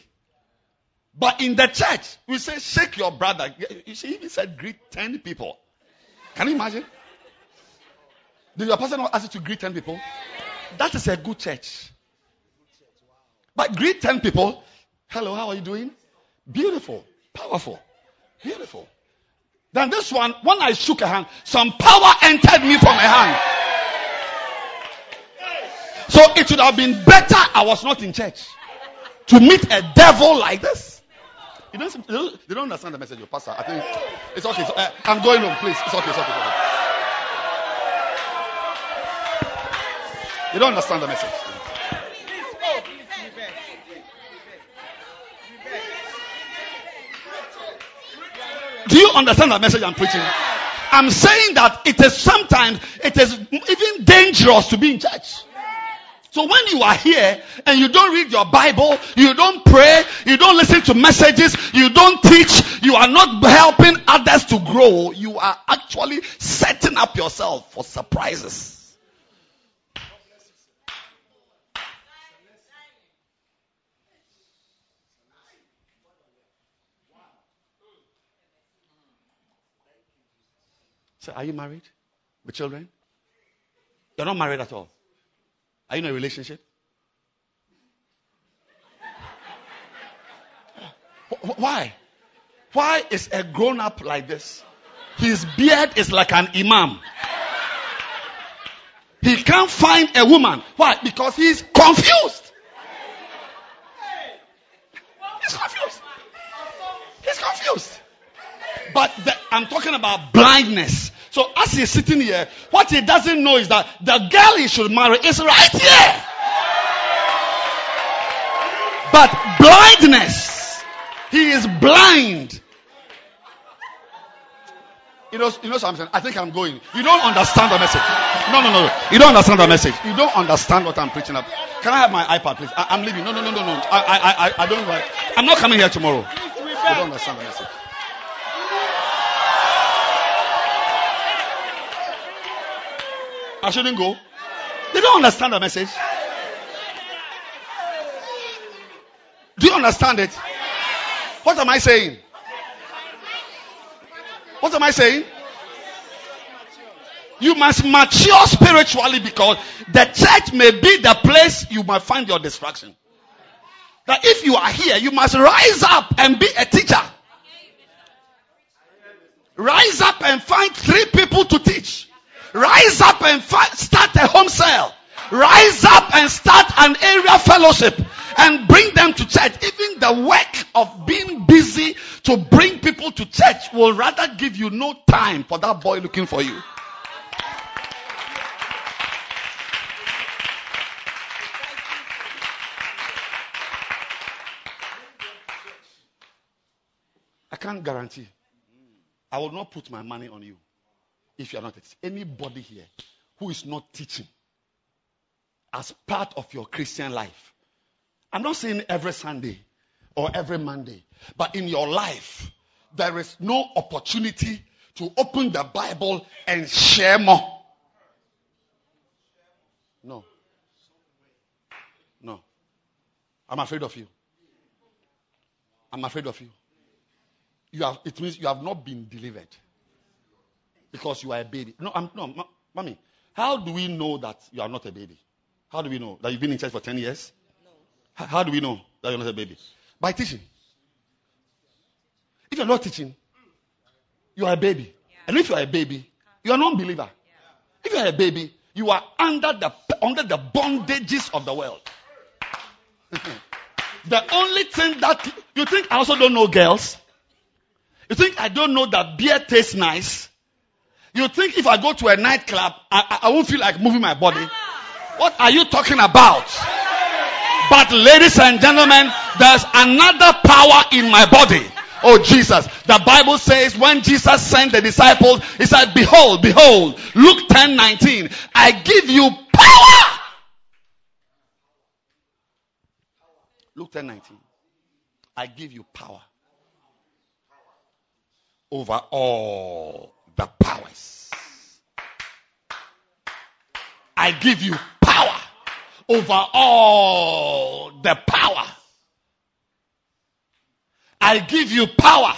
But in the church, we say, shake your brother. You see, he said, greet 10 people. Can you imagine? Did your pastor not ask you to greet 10 people? That is a good church. But greet 10 people. Hello, how are you doing? Beautiful, powerful, beautiful. Then this one, when I shook a hand, some power entered me from a hand. So it would have been better I was not in church to meet a devil like this. You don't, they don't, they don't understand the message, your pastor. I think it's okay. So, uh, I'm going home, please. It's okay. It's okay. It's okay. You don't understand the message. Do you understand the message I'm preaching? I'm saying that it is sometimes it is even dangerous to be in church. So when you are here and you don't read your Bible, you don't pray, you don't listen to messages, you don't teach, you are not helping others to grow, you are actually setting up yourself for surprises. So are you married? With children? You're not married at all. Are you in a relationship? Why? Why is a grown up like this? His beard is like an imam. He can't find a woman. Why? Because he's confused. He's confused. He's confused. But the, I'm talking about blindness. So as he's sitting here, what he doesn't know is that the girl he should marry is right here. But blindness, he is blind. You know, you know something? I think I'm going. You don't understand the message. No, no, no. You don't understand the message. You don't understand what I'm preaching about. Can I have my iPad, please? I, am leaving. No, no, no, no, no. I, I, I, I don't. Like, I'm not coming here tomorrow. You don't understand the message. I shouldn't go. They don't understand the message. Do you understand it? What am I saying? What am I saying? You must mature spiritually because the church may be the place you might find your distraction. That if you are here, you must rise up and be a teacher. Rise up and find three people to teach. Rise up and start a home cell. Rise up and start an area fellowship and bring them to church. Even the work of being busy to bring people to church will rather give you no time for that boy looking for you. I can't guarantee. I will not put my money on you if you are not anybody here who is not teaching as part of your Christian life. I'm not saying every Sunday or every Monday, but in your life, there is no opportunity to open the Bible and share more. No. No. I'm afraid of you. I'm afraid of you. You have, it means you have not been delivered because you are a baby. No, I'm, no, ma- mommy. How do we know that you are not a baby? How do we know that you've been in church for 10 years? No. H- how do we know that you're not a baby? By teaching. If you're not teaching, you are a baby. Yeah. And if you are a baby, you are an unbeliever. Yeah. If you are a baby, you are under the under the bondages of the world. the only thing that you think I also don't know girls. You think I don't know that beer tastes nice? You think if I go to a nightclub, I, I, I won't feel like moving my body? What are you talking about? But ladies and gentlemen, there's another power in my body. Oh Jesus. The Bible says when Jesus sent the disciples, he said, behold, behold, Luke 10, 19, I give you power. Luke 10, 19. I give you power over all the powers. I give you power over all the power. I give you power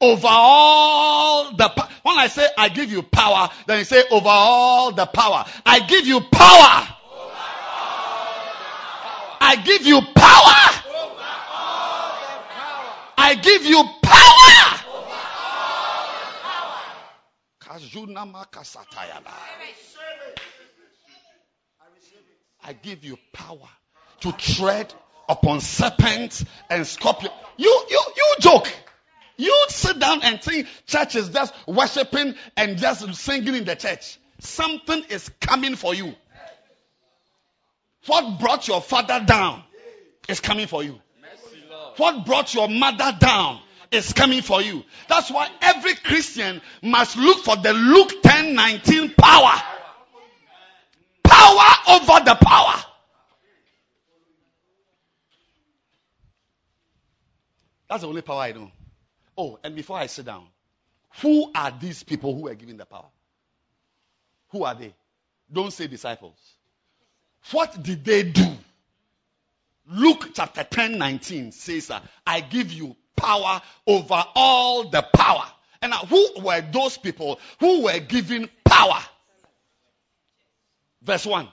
over all the power. When I say I give you power, then you say over all the power. I give you power. I give you power. I give you power. I give you power to tread upon serpents and scorpions. You, you, you joke. You sit down and think church is just worshiping and just singing in the church. Something is coming for you. What brought your father down is coming for you. What brought your mother down is coming for you. That's why every Christian must look for the Luke 10 19 power. Power over the power. That's the only power I know. Oh, and before I sit down, who are these people who are given the power? Who are they? Don't say disciples. What did they do? Luke chapter 10, 19 says I give you power over all the power. And who were those people who were given power? Verse 1.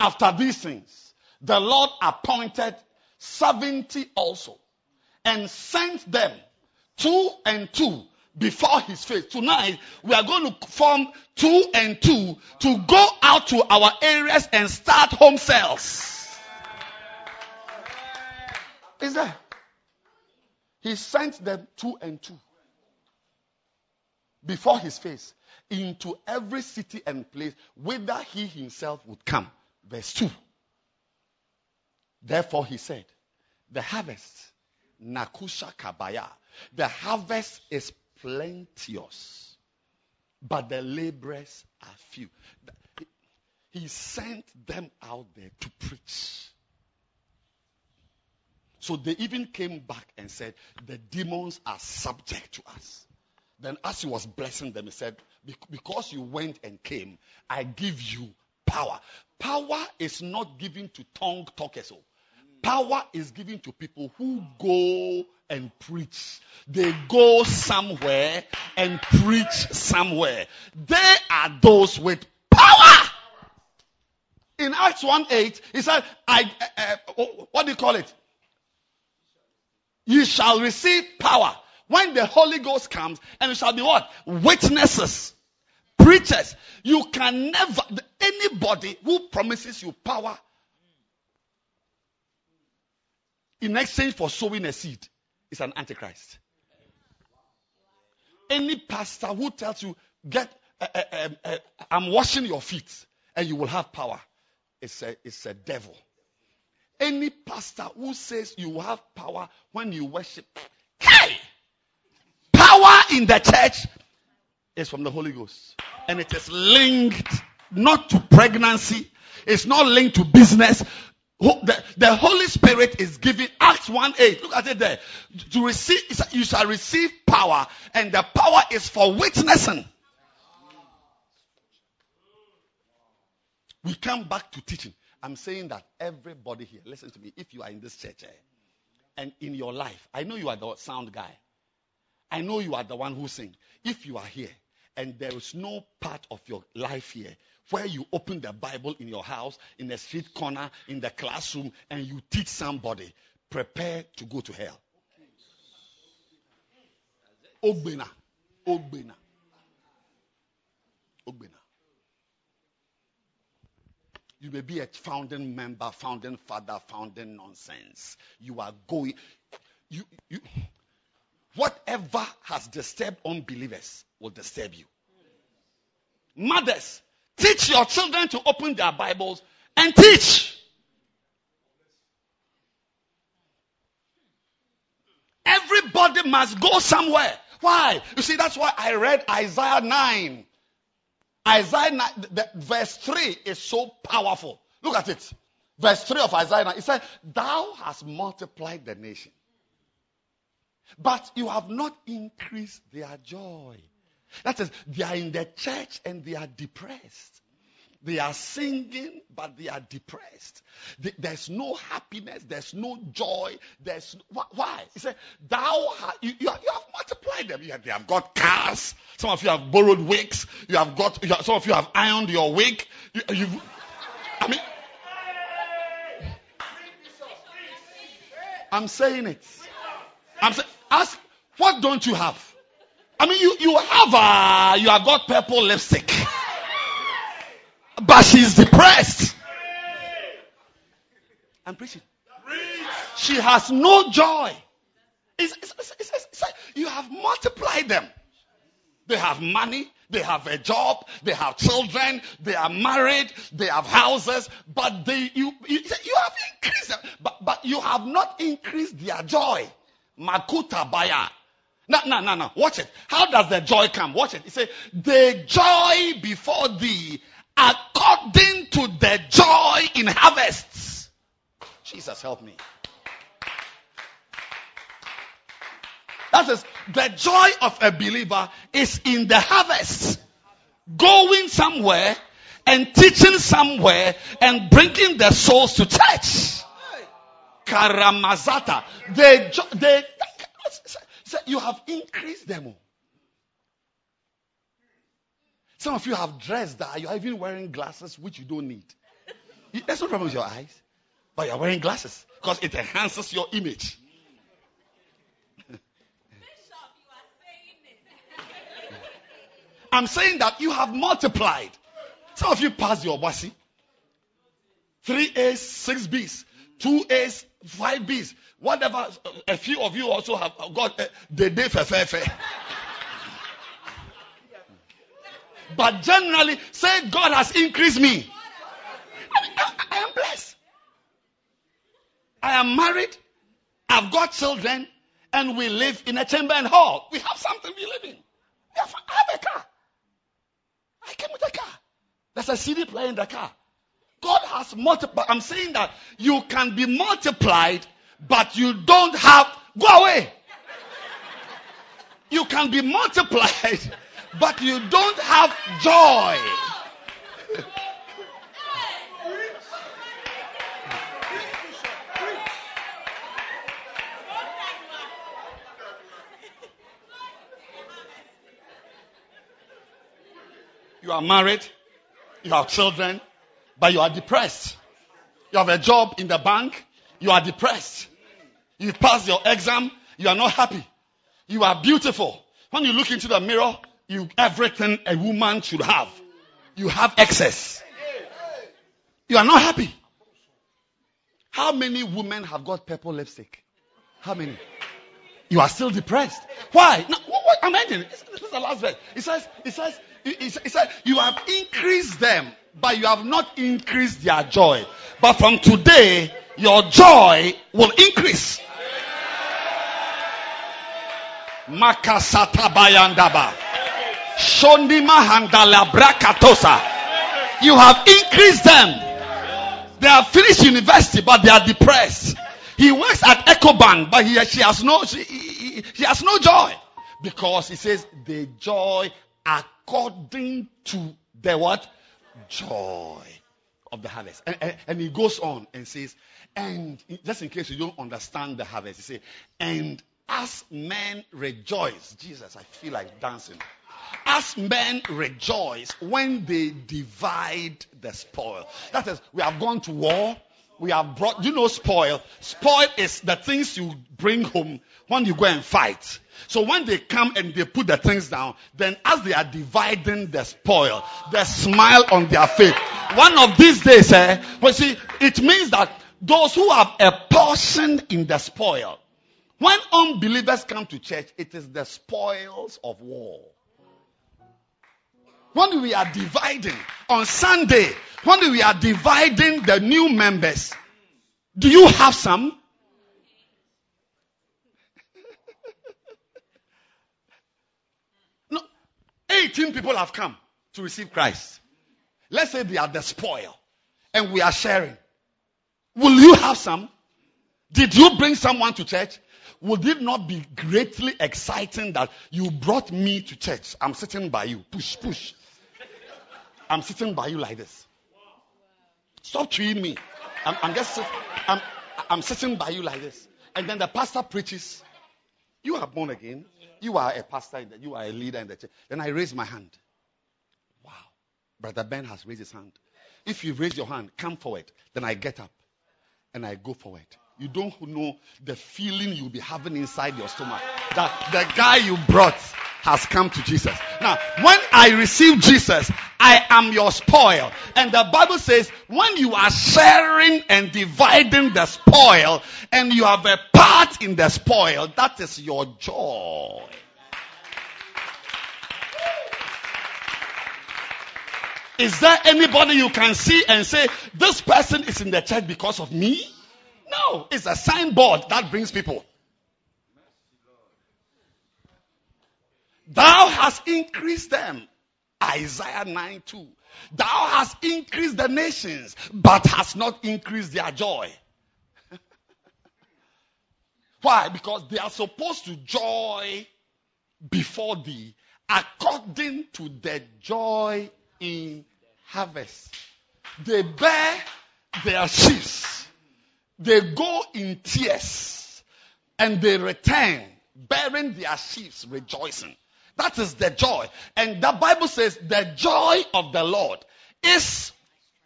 After these things, the Lord appointed 70 also and sent them two and two before his face. Tonight, we are going to form two and two to go out to our areas and start home cells. Is there? He sent them two and two before his face into every city and place whither he himself would come. Verse 2. Therefore he said, the harvest, Nakusha Kabaya, the harvest is plenteous, but the laborers are few. He sent them out there to preach. So they even came back and said, The demons are subject to us. Then, as he was blessing them, he said, Because you went and came, I give you power. Power is not given to tongue talkers. Oh. Power is given to people who go and preach. They go somewhere and preach somewhere. They are those with power. In Acts 1 8, he said, I, uh, uh, what do you call it? You shall receive power when the Holy Ghost comes, and you shall be what? Witnesses, preachers. You can never, anybody who promises you power in exchange for sowing a seed is an antichrist. Any pastor who tells you, get, uh, uh, uh, I'm washing your feet and you will have power, it's a, it's a devil. Any pastor who says you have power when you worship, hey, power in the church is from the Holy Ghost. And it is linked not to pregnancy, it's not linked to business, the, the Holy Spirit is giving Acts 1 8. Look at it there. To receive, you shall receive power, and the power is for witnessing. We come back to teaching. I'm saying that everybody here, listen to me. If you are in this church eh, and in your life, I know you are the sound guy. I know you are the one who sings. If you are here and there is no part of your life here where you open the Bible in your house, in the street corner, in the classroom, and you teach somebody, prepare to go to hell. Ogbena. Ogbena. Ogbena. You may be a founding member, founding father, founding nonsense. You are going. You, you, whatever has disturbed unbelievers will disturb you. Mothers, Teach your children to open their Bibles and teach. Everybody must go somewhere. Why? You see, that's why I read Isaiah 9. Isaiah 9, the, verse 3 is so powerful. Look at it. Verse 3 of Isaiah 9. It says, Thou hast multiplied the nation, but you have not increased their joy. That is, they are in the church and they are depressed. They are singing, but they are depressed. There's no happiness. There's no joy. There's why? He said, "Thou you, you, have, multiplied them. You have, they have got cars. Some of you have borrowed wigs. You have got. Have, some of you have ironed your wig. You, I mean, I'm saying it. I'm saying, ask, what don't you have? I mean, you you have uh, you have got purple lipstick but she's depressed. I'm preaching. She has no joy. It's, it's, it's, you have multiplied them. They have money, they have a job, they have children, they are married, they have houses, but they you you, you have increased them, but but you have not increased their joy. Makuta baya. No, no, no, no. Watch it. How does the joy come? Watch it. He said, The joy before thee according to the joy in harvests. Jesus, help me. That is, the joy of a believer is in the harvest. Going somewhere and teaching somewhere and bringing the souls to church. Karamazata. They, they, you have increased them. Some of you have dressed that you are even wearing glasses which you don't need. There's no problem with your eyes, but you're wearing glasses because it enhances your image. I'm saying that you have multiplied. Some of you passed your WASSCE. Three A's, six B's, two A's, five B's, whatever. A few of you also have got uh, the day for fair fair. But generally, say God has increased me. I, I, I am blessed. I am married. I've got children. And we live in a chamber and hall. We have something we live in. We have, I have a car. I came with a car. There's a CD player in the car. God has multiplied. I'm saying that you can be multiplied, but you don't have. Go away. You can be multiplied, but you don't have joy. You are married, you have children, but you are depressed. You have a job in the bank, you are depressed. You pass your exam, you are not happy. You are beautiful. When you look into the mirror, you everything a woman should have. You have excess. You are not happy. How many women have got purple lipstick? How many? You are still depressed. Why? No, what, what, I'm ending. This is the last verse. It says, it says, it says, you have increased them, but you have not increased their joy. But from today, your joy will increase. Makasata bayandaba. Shondima handala brakatosa. You have increased them. They have finished university, but they are depressed. He works at Ecobank, but he, she has no, she, he, has no joy because he says the joy according to the what joy of the harvest. And, and, and he goes on and says, and just in case you don't understand the harvest, he says, and as men rejoice, Jesus, I feel like dancing. As men rejoice when they divide the spoil. That is, we have gone to war. We have brought, you know, spoil. Spoil is the things you bring home when you go and fight. So when they come and they put the things down, then as they are dividing the spoil, the smile on their face. One of these days, eh, well, see, it means that those who have a portion in the spoil, when unbelievers come to church, it is the spoils of war. When we are dividing on Sunday, when we are dividing the new members, do you have some? no, 18 people have come to receive Christ. Let's say they are the spoil and we are sharing. Will you have some? Did you bring someone to church? Would it not be greatly exciting that you brought me to church? I'm sitting by you. Push, push. I'm sitting by you like this. Stop treating me. I'm, I'm just I'm, I'm sitting by you like this. And then the pastor preaches. You are born again. You are a pastor. The, you are a leader in the church. Then I raise my hand. Wow. Brother Ben has raised his hand. If you raise your hand, come forward. Then I get up and I go forward. You don't know the feeling you'll be having inside your stomach that the guy you brought has come to Jesus. Now, when I receive Jesus, I am your spoil. And the Bible says when you are sharing and dividing the spoil and you have a part in the spoil, that is your joy. Is there anybody you can see and say, this person is in the church because of me? No, it's a signboard that brings people. Thou hast increased them. Isaiah 9 2. Thou hast increased the nations, but hast not increased their joy. Why? Because they are supposed to joy before thee according to the joy in harvest. They bear their sheaves. They go in tears and they return bearing their sheaves rejoicing. That is the joy. And the Bible says the joy of the Lord is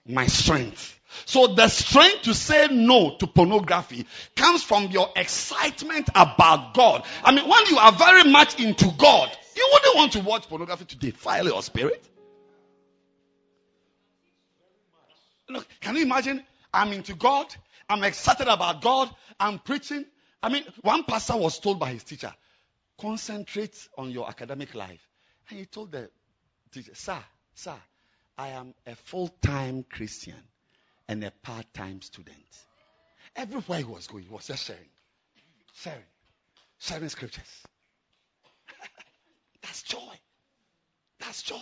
my strength. So the strength to say no to pornography comes from your excitement about God. I mean, when you are very much into God, you wouldn't want to watch pornography to defile your spirit. Look, can you imagine? I'm into God. I'm excited about God. I'm preaching. I mean, one pastor was told by his teacher, concentrate on your academic life. And he told the teacher, Sir, sir, I am a full time Christian and a part time student. Everywhere he was going, he was just sharing, sharing, sharing scriptures. That's joy. That's joy.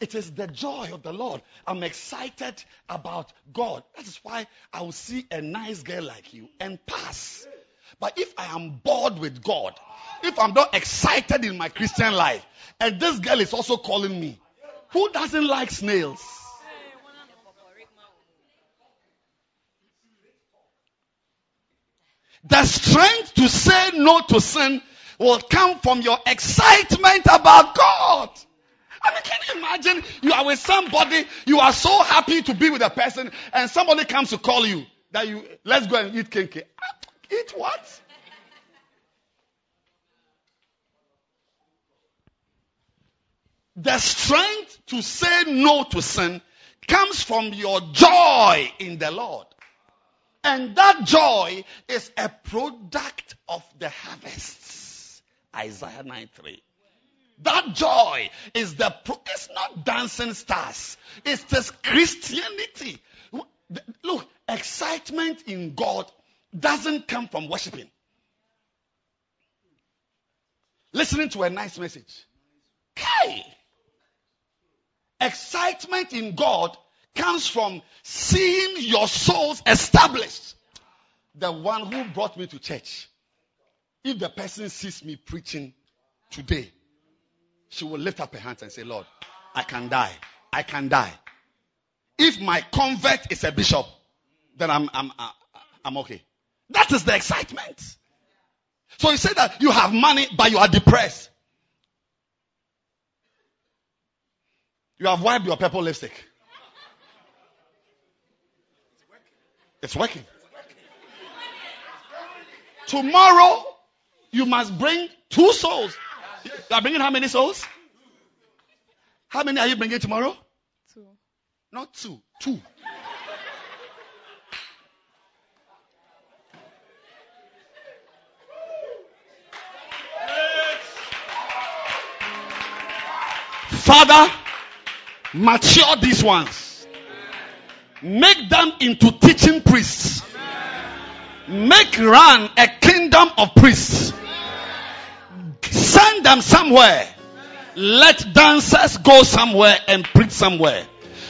It is the joy of the Lord. I'm excited about God. That is why I will see a nice girl like you and pass. But if I am bored with God, if I'm not excited in my Christian life, and this girl is also calling me, who doesn't like snails? The strength to say no to sin will come from your excitement about God. I mean, can you imagine you are with somebody, you are so happy to be with a person, and somebody comes to call you that you let's go and eat cake. Eat what? The strength to say no to sin comes from your joy in the Lord. And that joy is a product of the harvests. Isaiah 9 3. That joy is the, pro- it's not dancing stars. It's Christianity. Look, excitement in God doesn't come from worshiping. Listening to a nice message. Hey! Excitement in God comes from seeing your souls established. The one who brought me to church. If the person sees me preaching today, she will lift up her hands and say, Lord, I can die. I can die. If my convert is a bishop, then I'm, I'm, I'm okay. That is the excitement. So you say that you have money, but you are depressed. You have wiped your purple lipstick. It's working. It's working. Tomorrow, you must bring two souls. You are bringing how many souls? How many are you bringing tomorrow? Two. Not two, two. Father, mature these ones. Make them into teaching priests. Make run a kingdom of priests. Send them somewhere. Let dancers go somewhere and preach somewhere.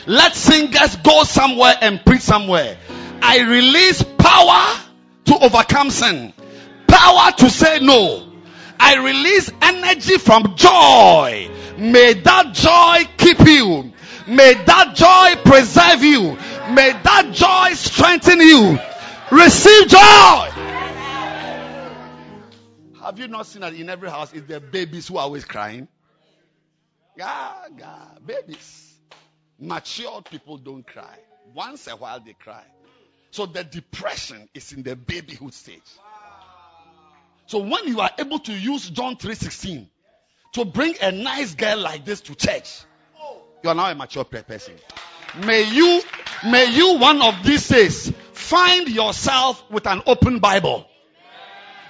Let singers go somewhere and preach somewhere. I release power to overcome sin. Power to say no. I release energy from joy. May that joy keep you. May that joy preserve you. May that joy strengthen you. Receive joy. Have you not seen that in every house is there babies who are always crying? Yeah, babies. Matured people don't cry. Once a while they cry. So the depression is in the babyhood stage. So when you are able to use John 3:16 to bring a nice girl like this to church, you are now a mature person. May you, may you one of these days find yourself with an open Bible.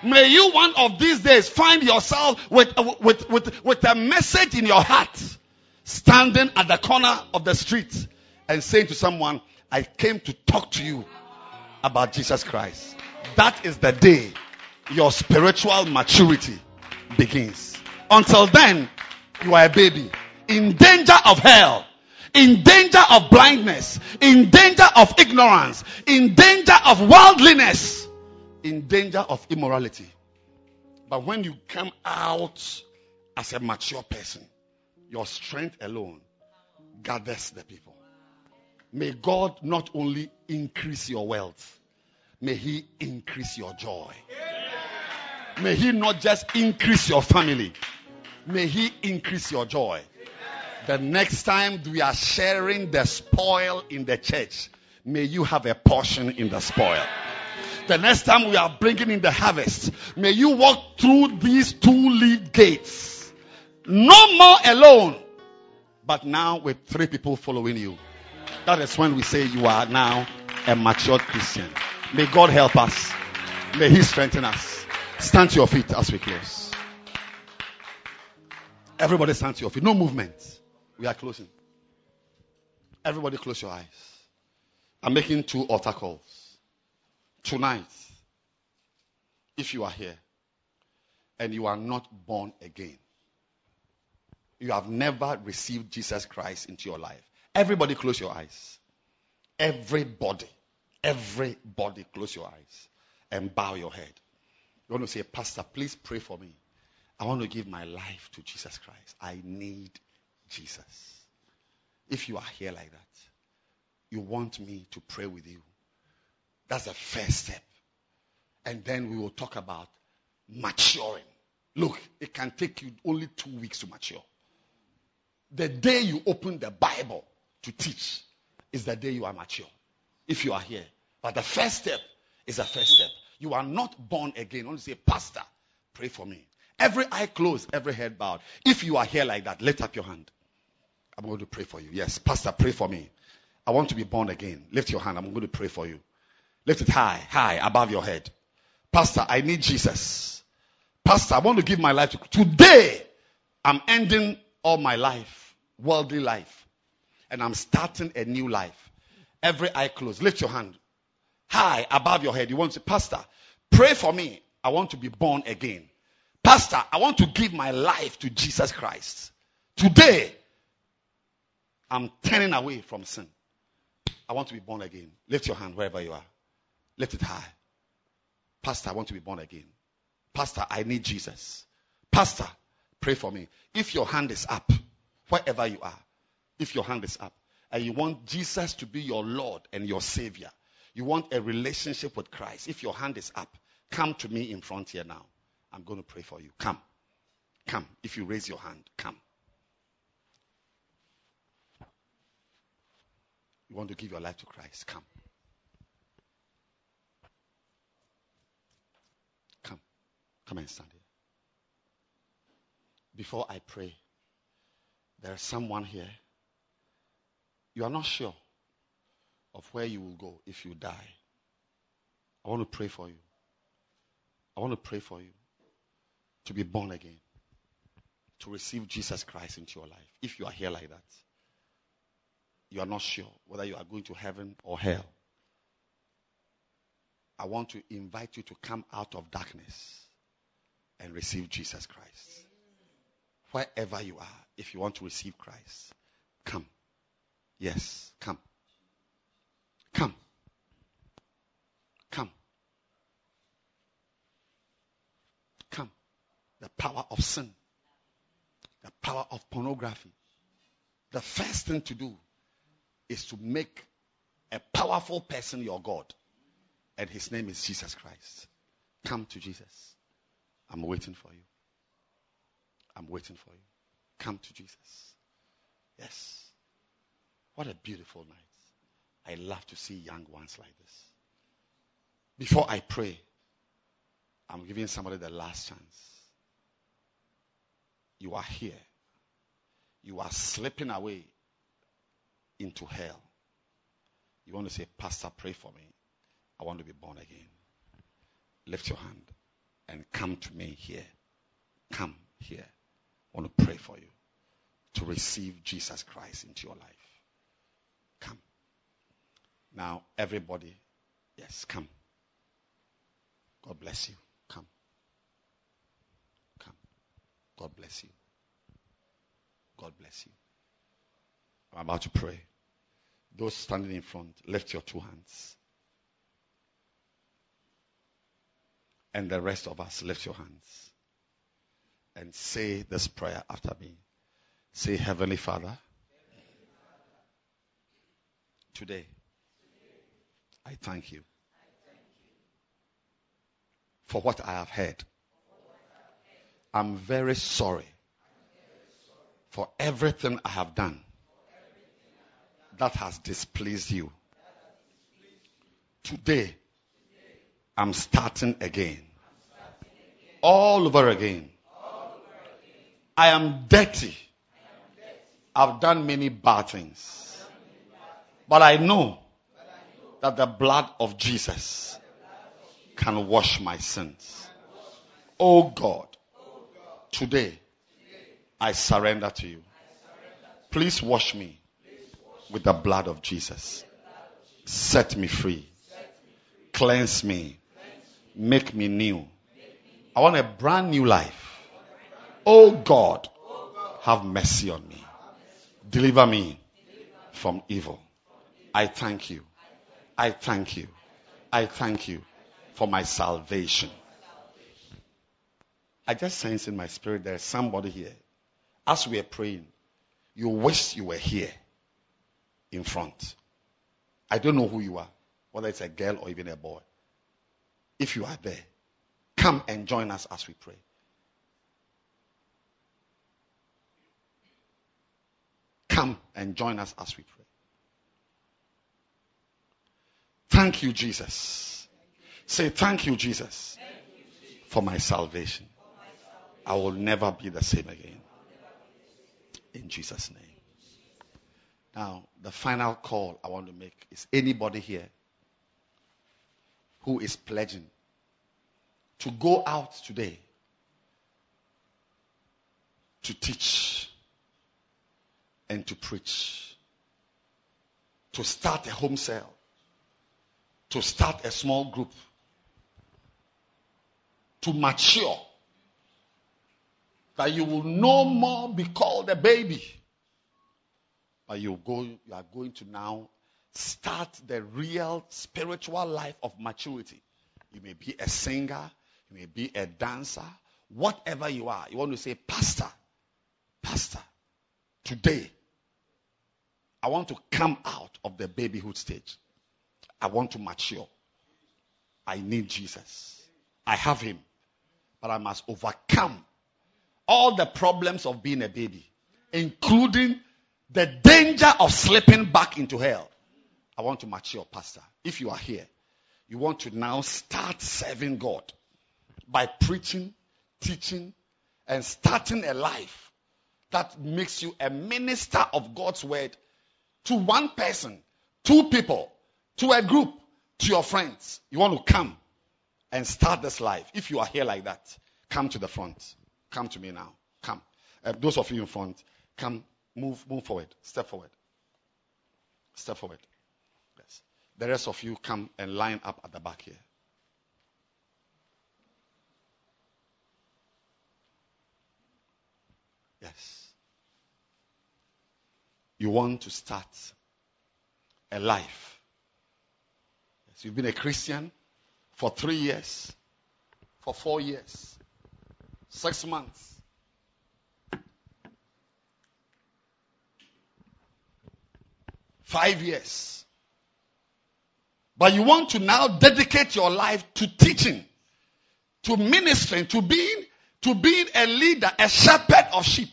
May you one of these days find yourself with, uh, with, with, with a message in your heart, standing at the corner of the street and saying to someone, I came to talk to you about Jesus Christ. That is the day your spiritual maturity begins. Until then, you are a baby in danger of hell, in danger of blindness, in danger of ignorance, in danger of worldliness, in danger of immorality. But when you come out as a mature person, your strength alone gathers the people. May God not only increase your wealth, may He increase your joy. May He not just increase your family, may He increase your joy. The next time we are sharing the spoil in the church, may you have a portion in the spoil. The next time we are bringing in the harvest, may you walk through these two lead gates. No more alone, but now with three people following you. That is when we say you are now a matured Christian. May God help us. May He strengthen us. Stand to your feet as we close. Everybody stand to your feet. No movement. We are closing. Everybody close your eyes. I'm making two altar calls. Tonight, if you are here and you are not born again, you have never received Jesus Christ into your life. Everybody close your eyes. Everybody. Everybody close your eyes and bow your head. You want to say, Pastor, please pray for me. I want to give my life to Jesus Christ. I need Jesus. If you are here like that, you want me to pray with you. That's the first step. And then we will talk about maturing. Look, it can take you only two weeks to mature. The day you open the Bible to teach is the day you are mature. If you are here. But the first step is the first step. You are not born again. Only say, Pastor, pray for me. Every eye closed, every head bowed. If you are here like that, lift up your hand. I'm going to pray for you. Yes, Pastor, pray for me. I want to be born again. Lift your hand. I'm going to pray for you. Lift it high, high above your head. Pastor, I need Jesus. Pastor, I want to give my life to today. I'm ending all my life, worldly life, and I'm starting a new life. Every eye closed. Lift your hand high above your head. You want to say, Pastor, pray for me. I want to be born again. Pastor, I want to give my life to Jesus Christ. Today, I'm turning away from sin. I want to be born again. Lift your hand wherever you are. Lift it high. Pastor, I want to be born again. Pastor, I need Jesus. Pastor, pray for me. If your hand is up, wherever you are, if your hand is up, and you want Jesus to be your Lord and your Savior, you want a relationship with Christ, if your hand is up, come to me in front here now. I'm going to pray for you. Come. Come. If you raise your hand, come. You want to give your life to Christ, come. Come. Come and stand here. Before I pray, there's someone here. You are not sure of where you will go if you die. I want to pray for you. I want to pray for you to be born again. to receive Jesus Christ into your life, if you are here like that, you are not sure whether you are going to heaven or hell, I want to invite you to come out of darkness and receive Jesus Christ. Wherever you are, if you want to receive Christ, come. Yes, come. Come. Come. The power of sin, the power of pornography. The first thing to do is to make a powerful person your God. And his name is Jesus Christ. Come to Jesus. I'm waiting for you. I'm waiting for you. Come to Jesus. Yes. What a beautiful night. I love to see young ones like this. Before I pray, I'm giving somebody the last chance. You are here. You are slipping away into hell. You want to say, Pastor, pray for me. I want to be born again. Lift your hand and come to me here. Come here. I want to pray for you to receive Jesus Christ into your life. Come. Now, everybody, yes, come. God bless you. Come. Come. God bless you. God bless you. I'm about to pray. Those standing in front, lift your two hands. And the rest of us, lift your hands. And say this prayer after me. Say, Heavenly Father, today, I thank you for what I have heard. I'm very sorry for everything I have done that has displeased you. Today, I'm starting again. All over again. I am dirty. I've done many bad things. But I know that the blood of Jesus can wash my sins. Oh God, today I surrender to you. Please wash me with the blood of Jesus. Set me free. Cleanse me. Make me new. I want a brand new life. Oh God, have mercy on me. Deliver me from evil. I thank you. I thank you. I thank you for my salvation. I just sense in my spirit there's somebody here. As we are praying, you wish you were here in front. I don't know who you are, whether it's a girl or even a boy. If you are there, come and join us as we pray. Come and join us as we pray. Thank you, Jesus. Say, Thank you, Jesus, for my salvation. I will never be the same again. In Jesus' name. Now, the final call I want to make is anybody here who is pledging to go out today to teach and to preach, to start a home cell, to start a small group, to mature, that you will no more be called a baby but you go, you are going to now start the real spiritual life of maturity. You may be a singer, you may be a dancer, whatever you are. You want to say, Pastor, Pastor, today I want to come out of the babyhood stage. I want to mature. I need Jesus. I have him. But I must overcome all the problems of being a baby, including the danger of slipping back into hell. I want to mature, Pastor. If you are here, you want to now start serving God by preaching, teaching, and starting a life that makes you a minister of God's word to one person, two people, to a group, to your friends. You want to come and start this life. If you are here like that, come to the front. Come to me now. Come. Uh, those of you in front, come, move, move forward, step forward, step forward. Yes. The rest of you come and line up at the back here. Yes. You want to start a life. Yes, you've been a Christian for three years, for four years, six months. Five years. But you want to now dedicate your life to teaching, to ministering, to being, to being a leader, a shepherd of sheep.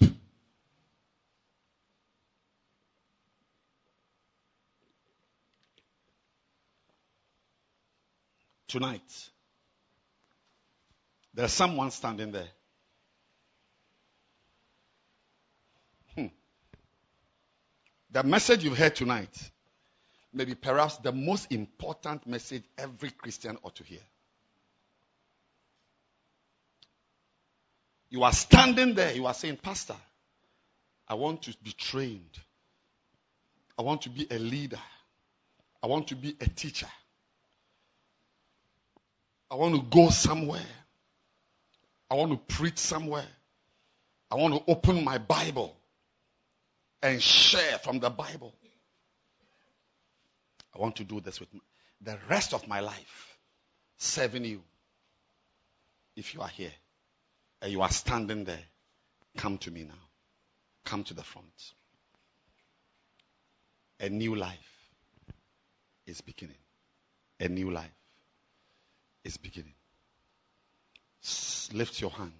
Tonight, there's someone standing there. The message you've heard tonight may be perhaps the most important message every Christian ought to hear. You are standing there, you are saying, Pastor, I want to be trained. I want to be a leader. I want to be a teacher. I want to go somewhere. I want to preach somewhere. I want to open my Bible and share from the Bible. I want to do this with the rest of my life, serving you. If you are here and you are standing there, come to me now. Come to the front. A new life is beginning. A new life is beginning. Lift your hands.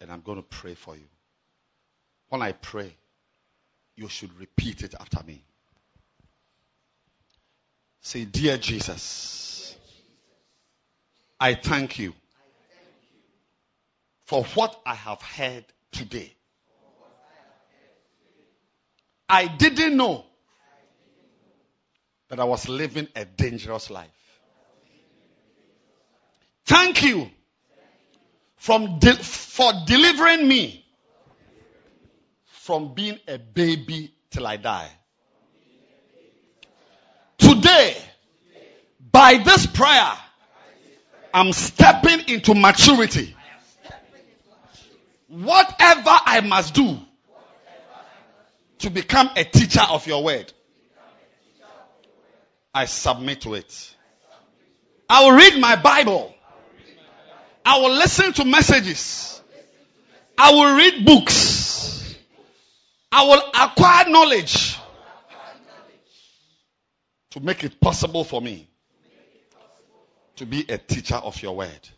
And I'm going to pray for you. When I pray, you should repeat it after me. Say, Dear Jesus, I thank you for what I have heard today. I didn't know that I was living a dangerous life. Thank you from de- for delivering me from being a baby till I die. Today, by this prayer, I'm stepping into maturity. Whatever I must do to become a teacher of your word, I submit to it. I will read my Bible. I will listen to messages. I will read books. I will acquire knowledge to make it possible for me to be a teacher of your word.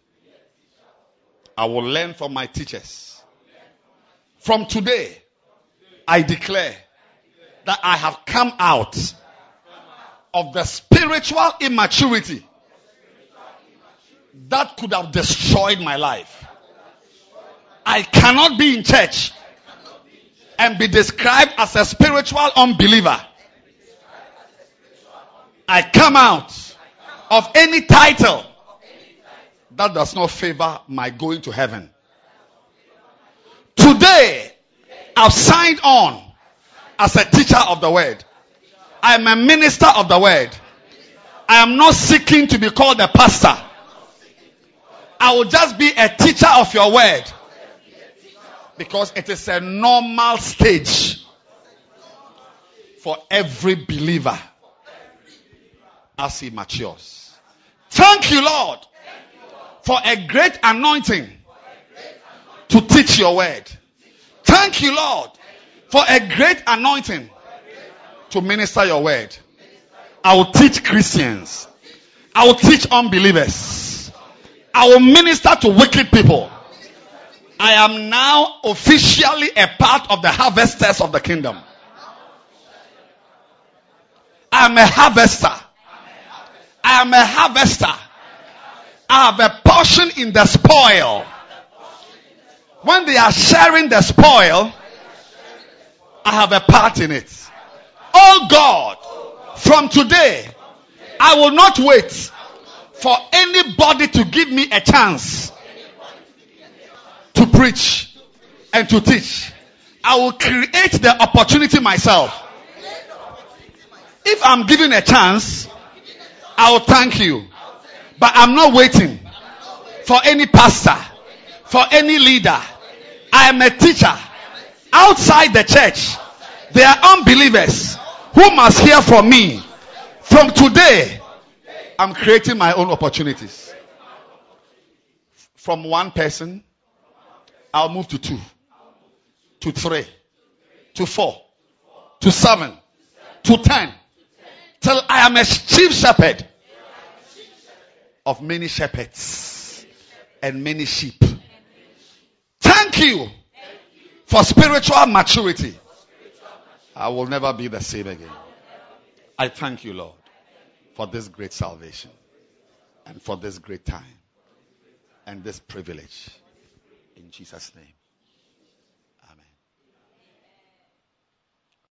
I will learn from my teachers. From today, I declare that I have come out of the spiritual immaturity that could have destroyed my life. I cannot be in church and be described as a spiritual unbeliever. I come out of any title that does not favor my going to heaven. Today, I've signed on as a teacher of the word. I am a minister of the word. I am not seeking to be called a pastor. I will just be a teacher of your word. Because it is a normal stage for every believer as he matures. Thank you, Lord, for a great anointing to teach your word. Thank you, Lord, for a great anointing to minister your word. I will teach Christians. I will teach unbelievers. I will minister to wicked people. I am now officially a part of the harvesters of the kingdom. I am a harvester. I am a harvester. I have a portion in the spoil. When they are sharing the spoil, I have a part in it. Oh God, from today, I will not wait for anybody to give me a chance to preach and to teach. I will create the opportunity myself. If I'm given a chance, I will thank you. But I'm not waiting for any pastor, for any leader. I am a teacher outside the church. There are unbelievers who must hear from me. From today, I'm creating my own opportunities. From one person, I'll move to two, to three, to four, to seven, to ten, till I am a chief shepherd of many shepherds and many sheep. Thank you for spiritual maturity. I will never be the same again. I thank you, Lord, for this great salvation and for this great time and this privilege. In Jesus' name.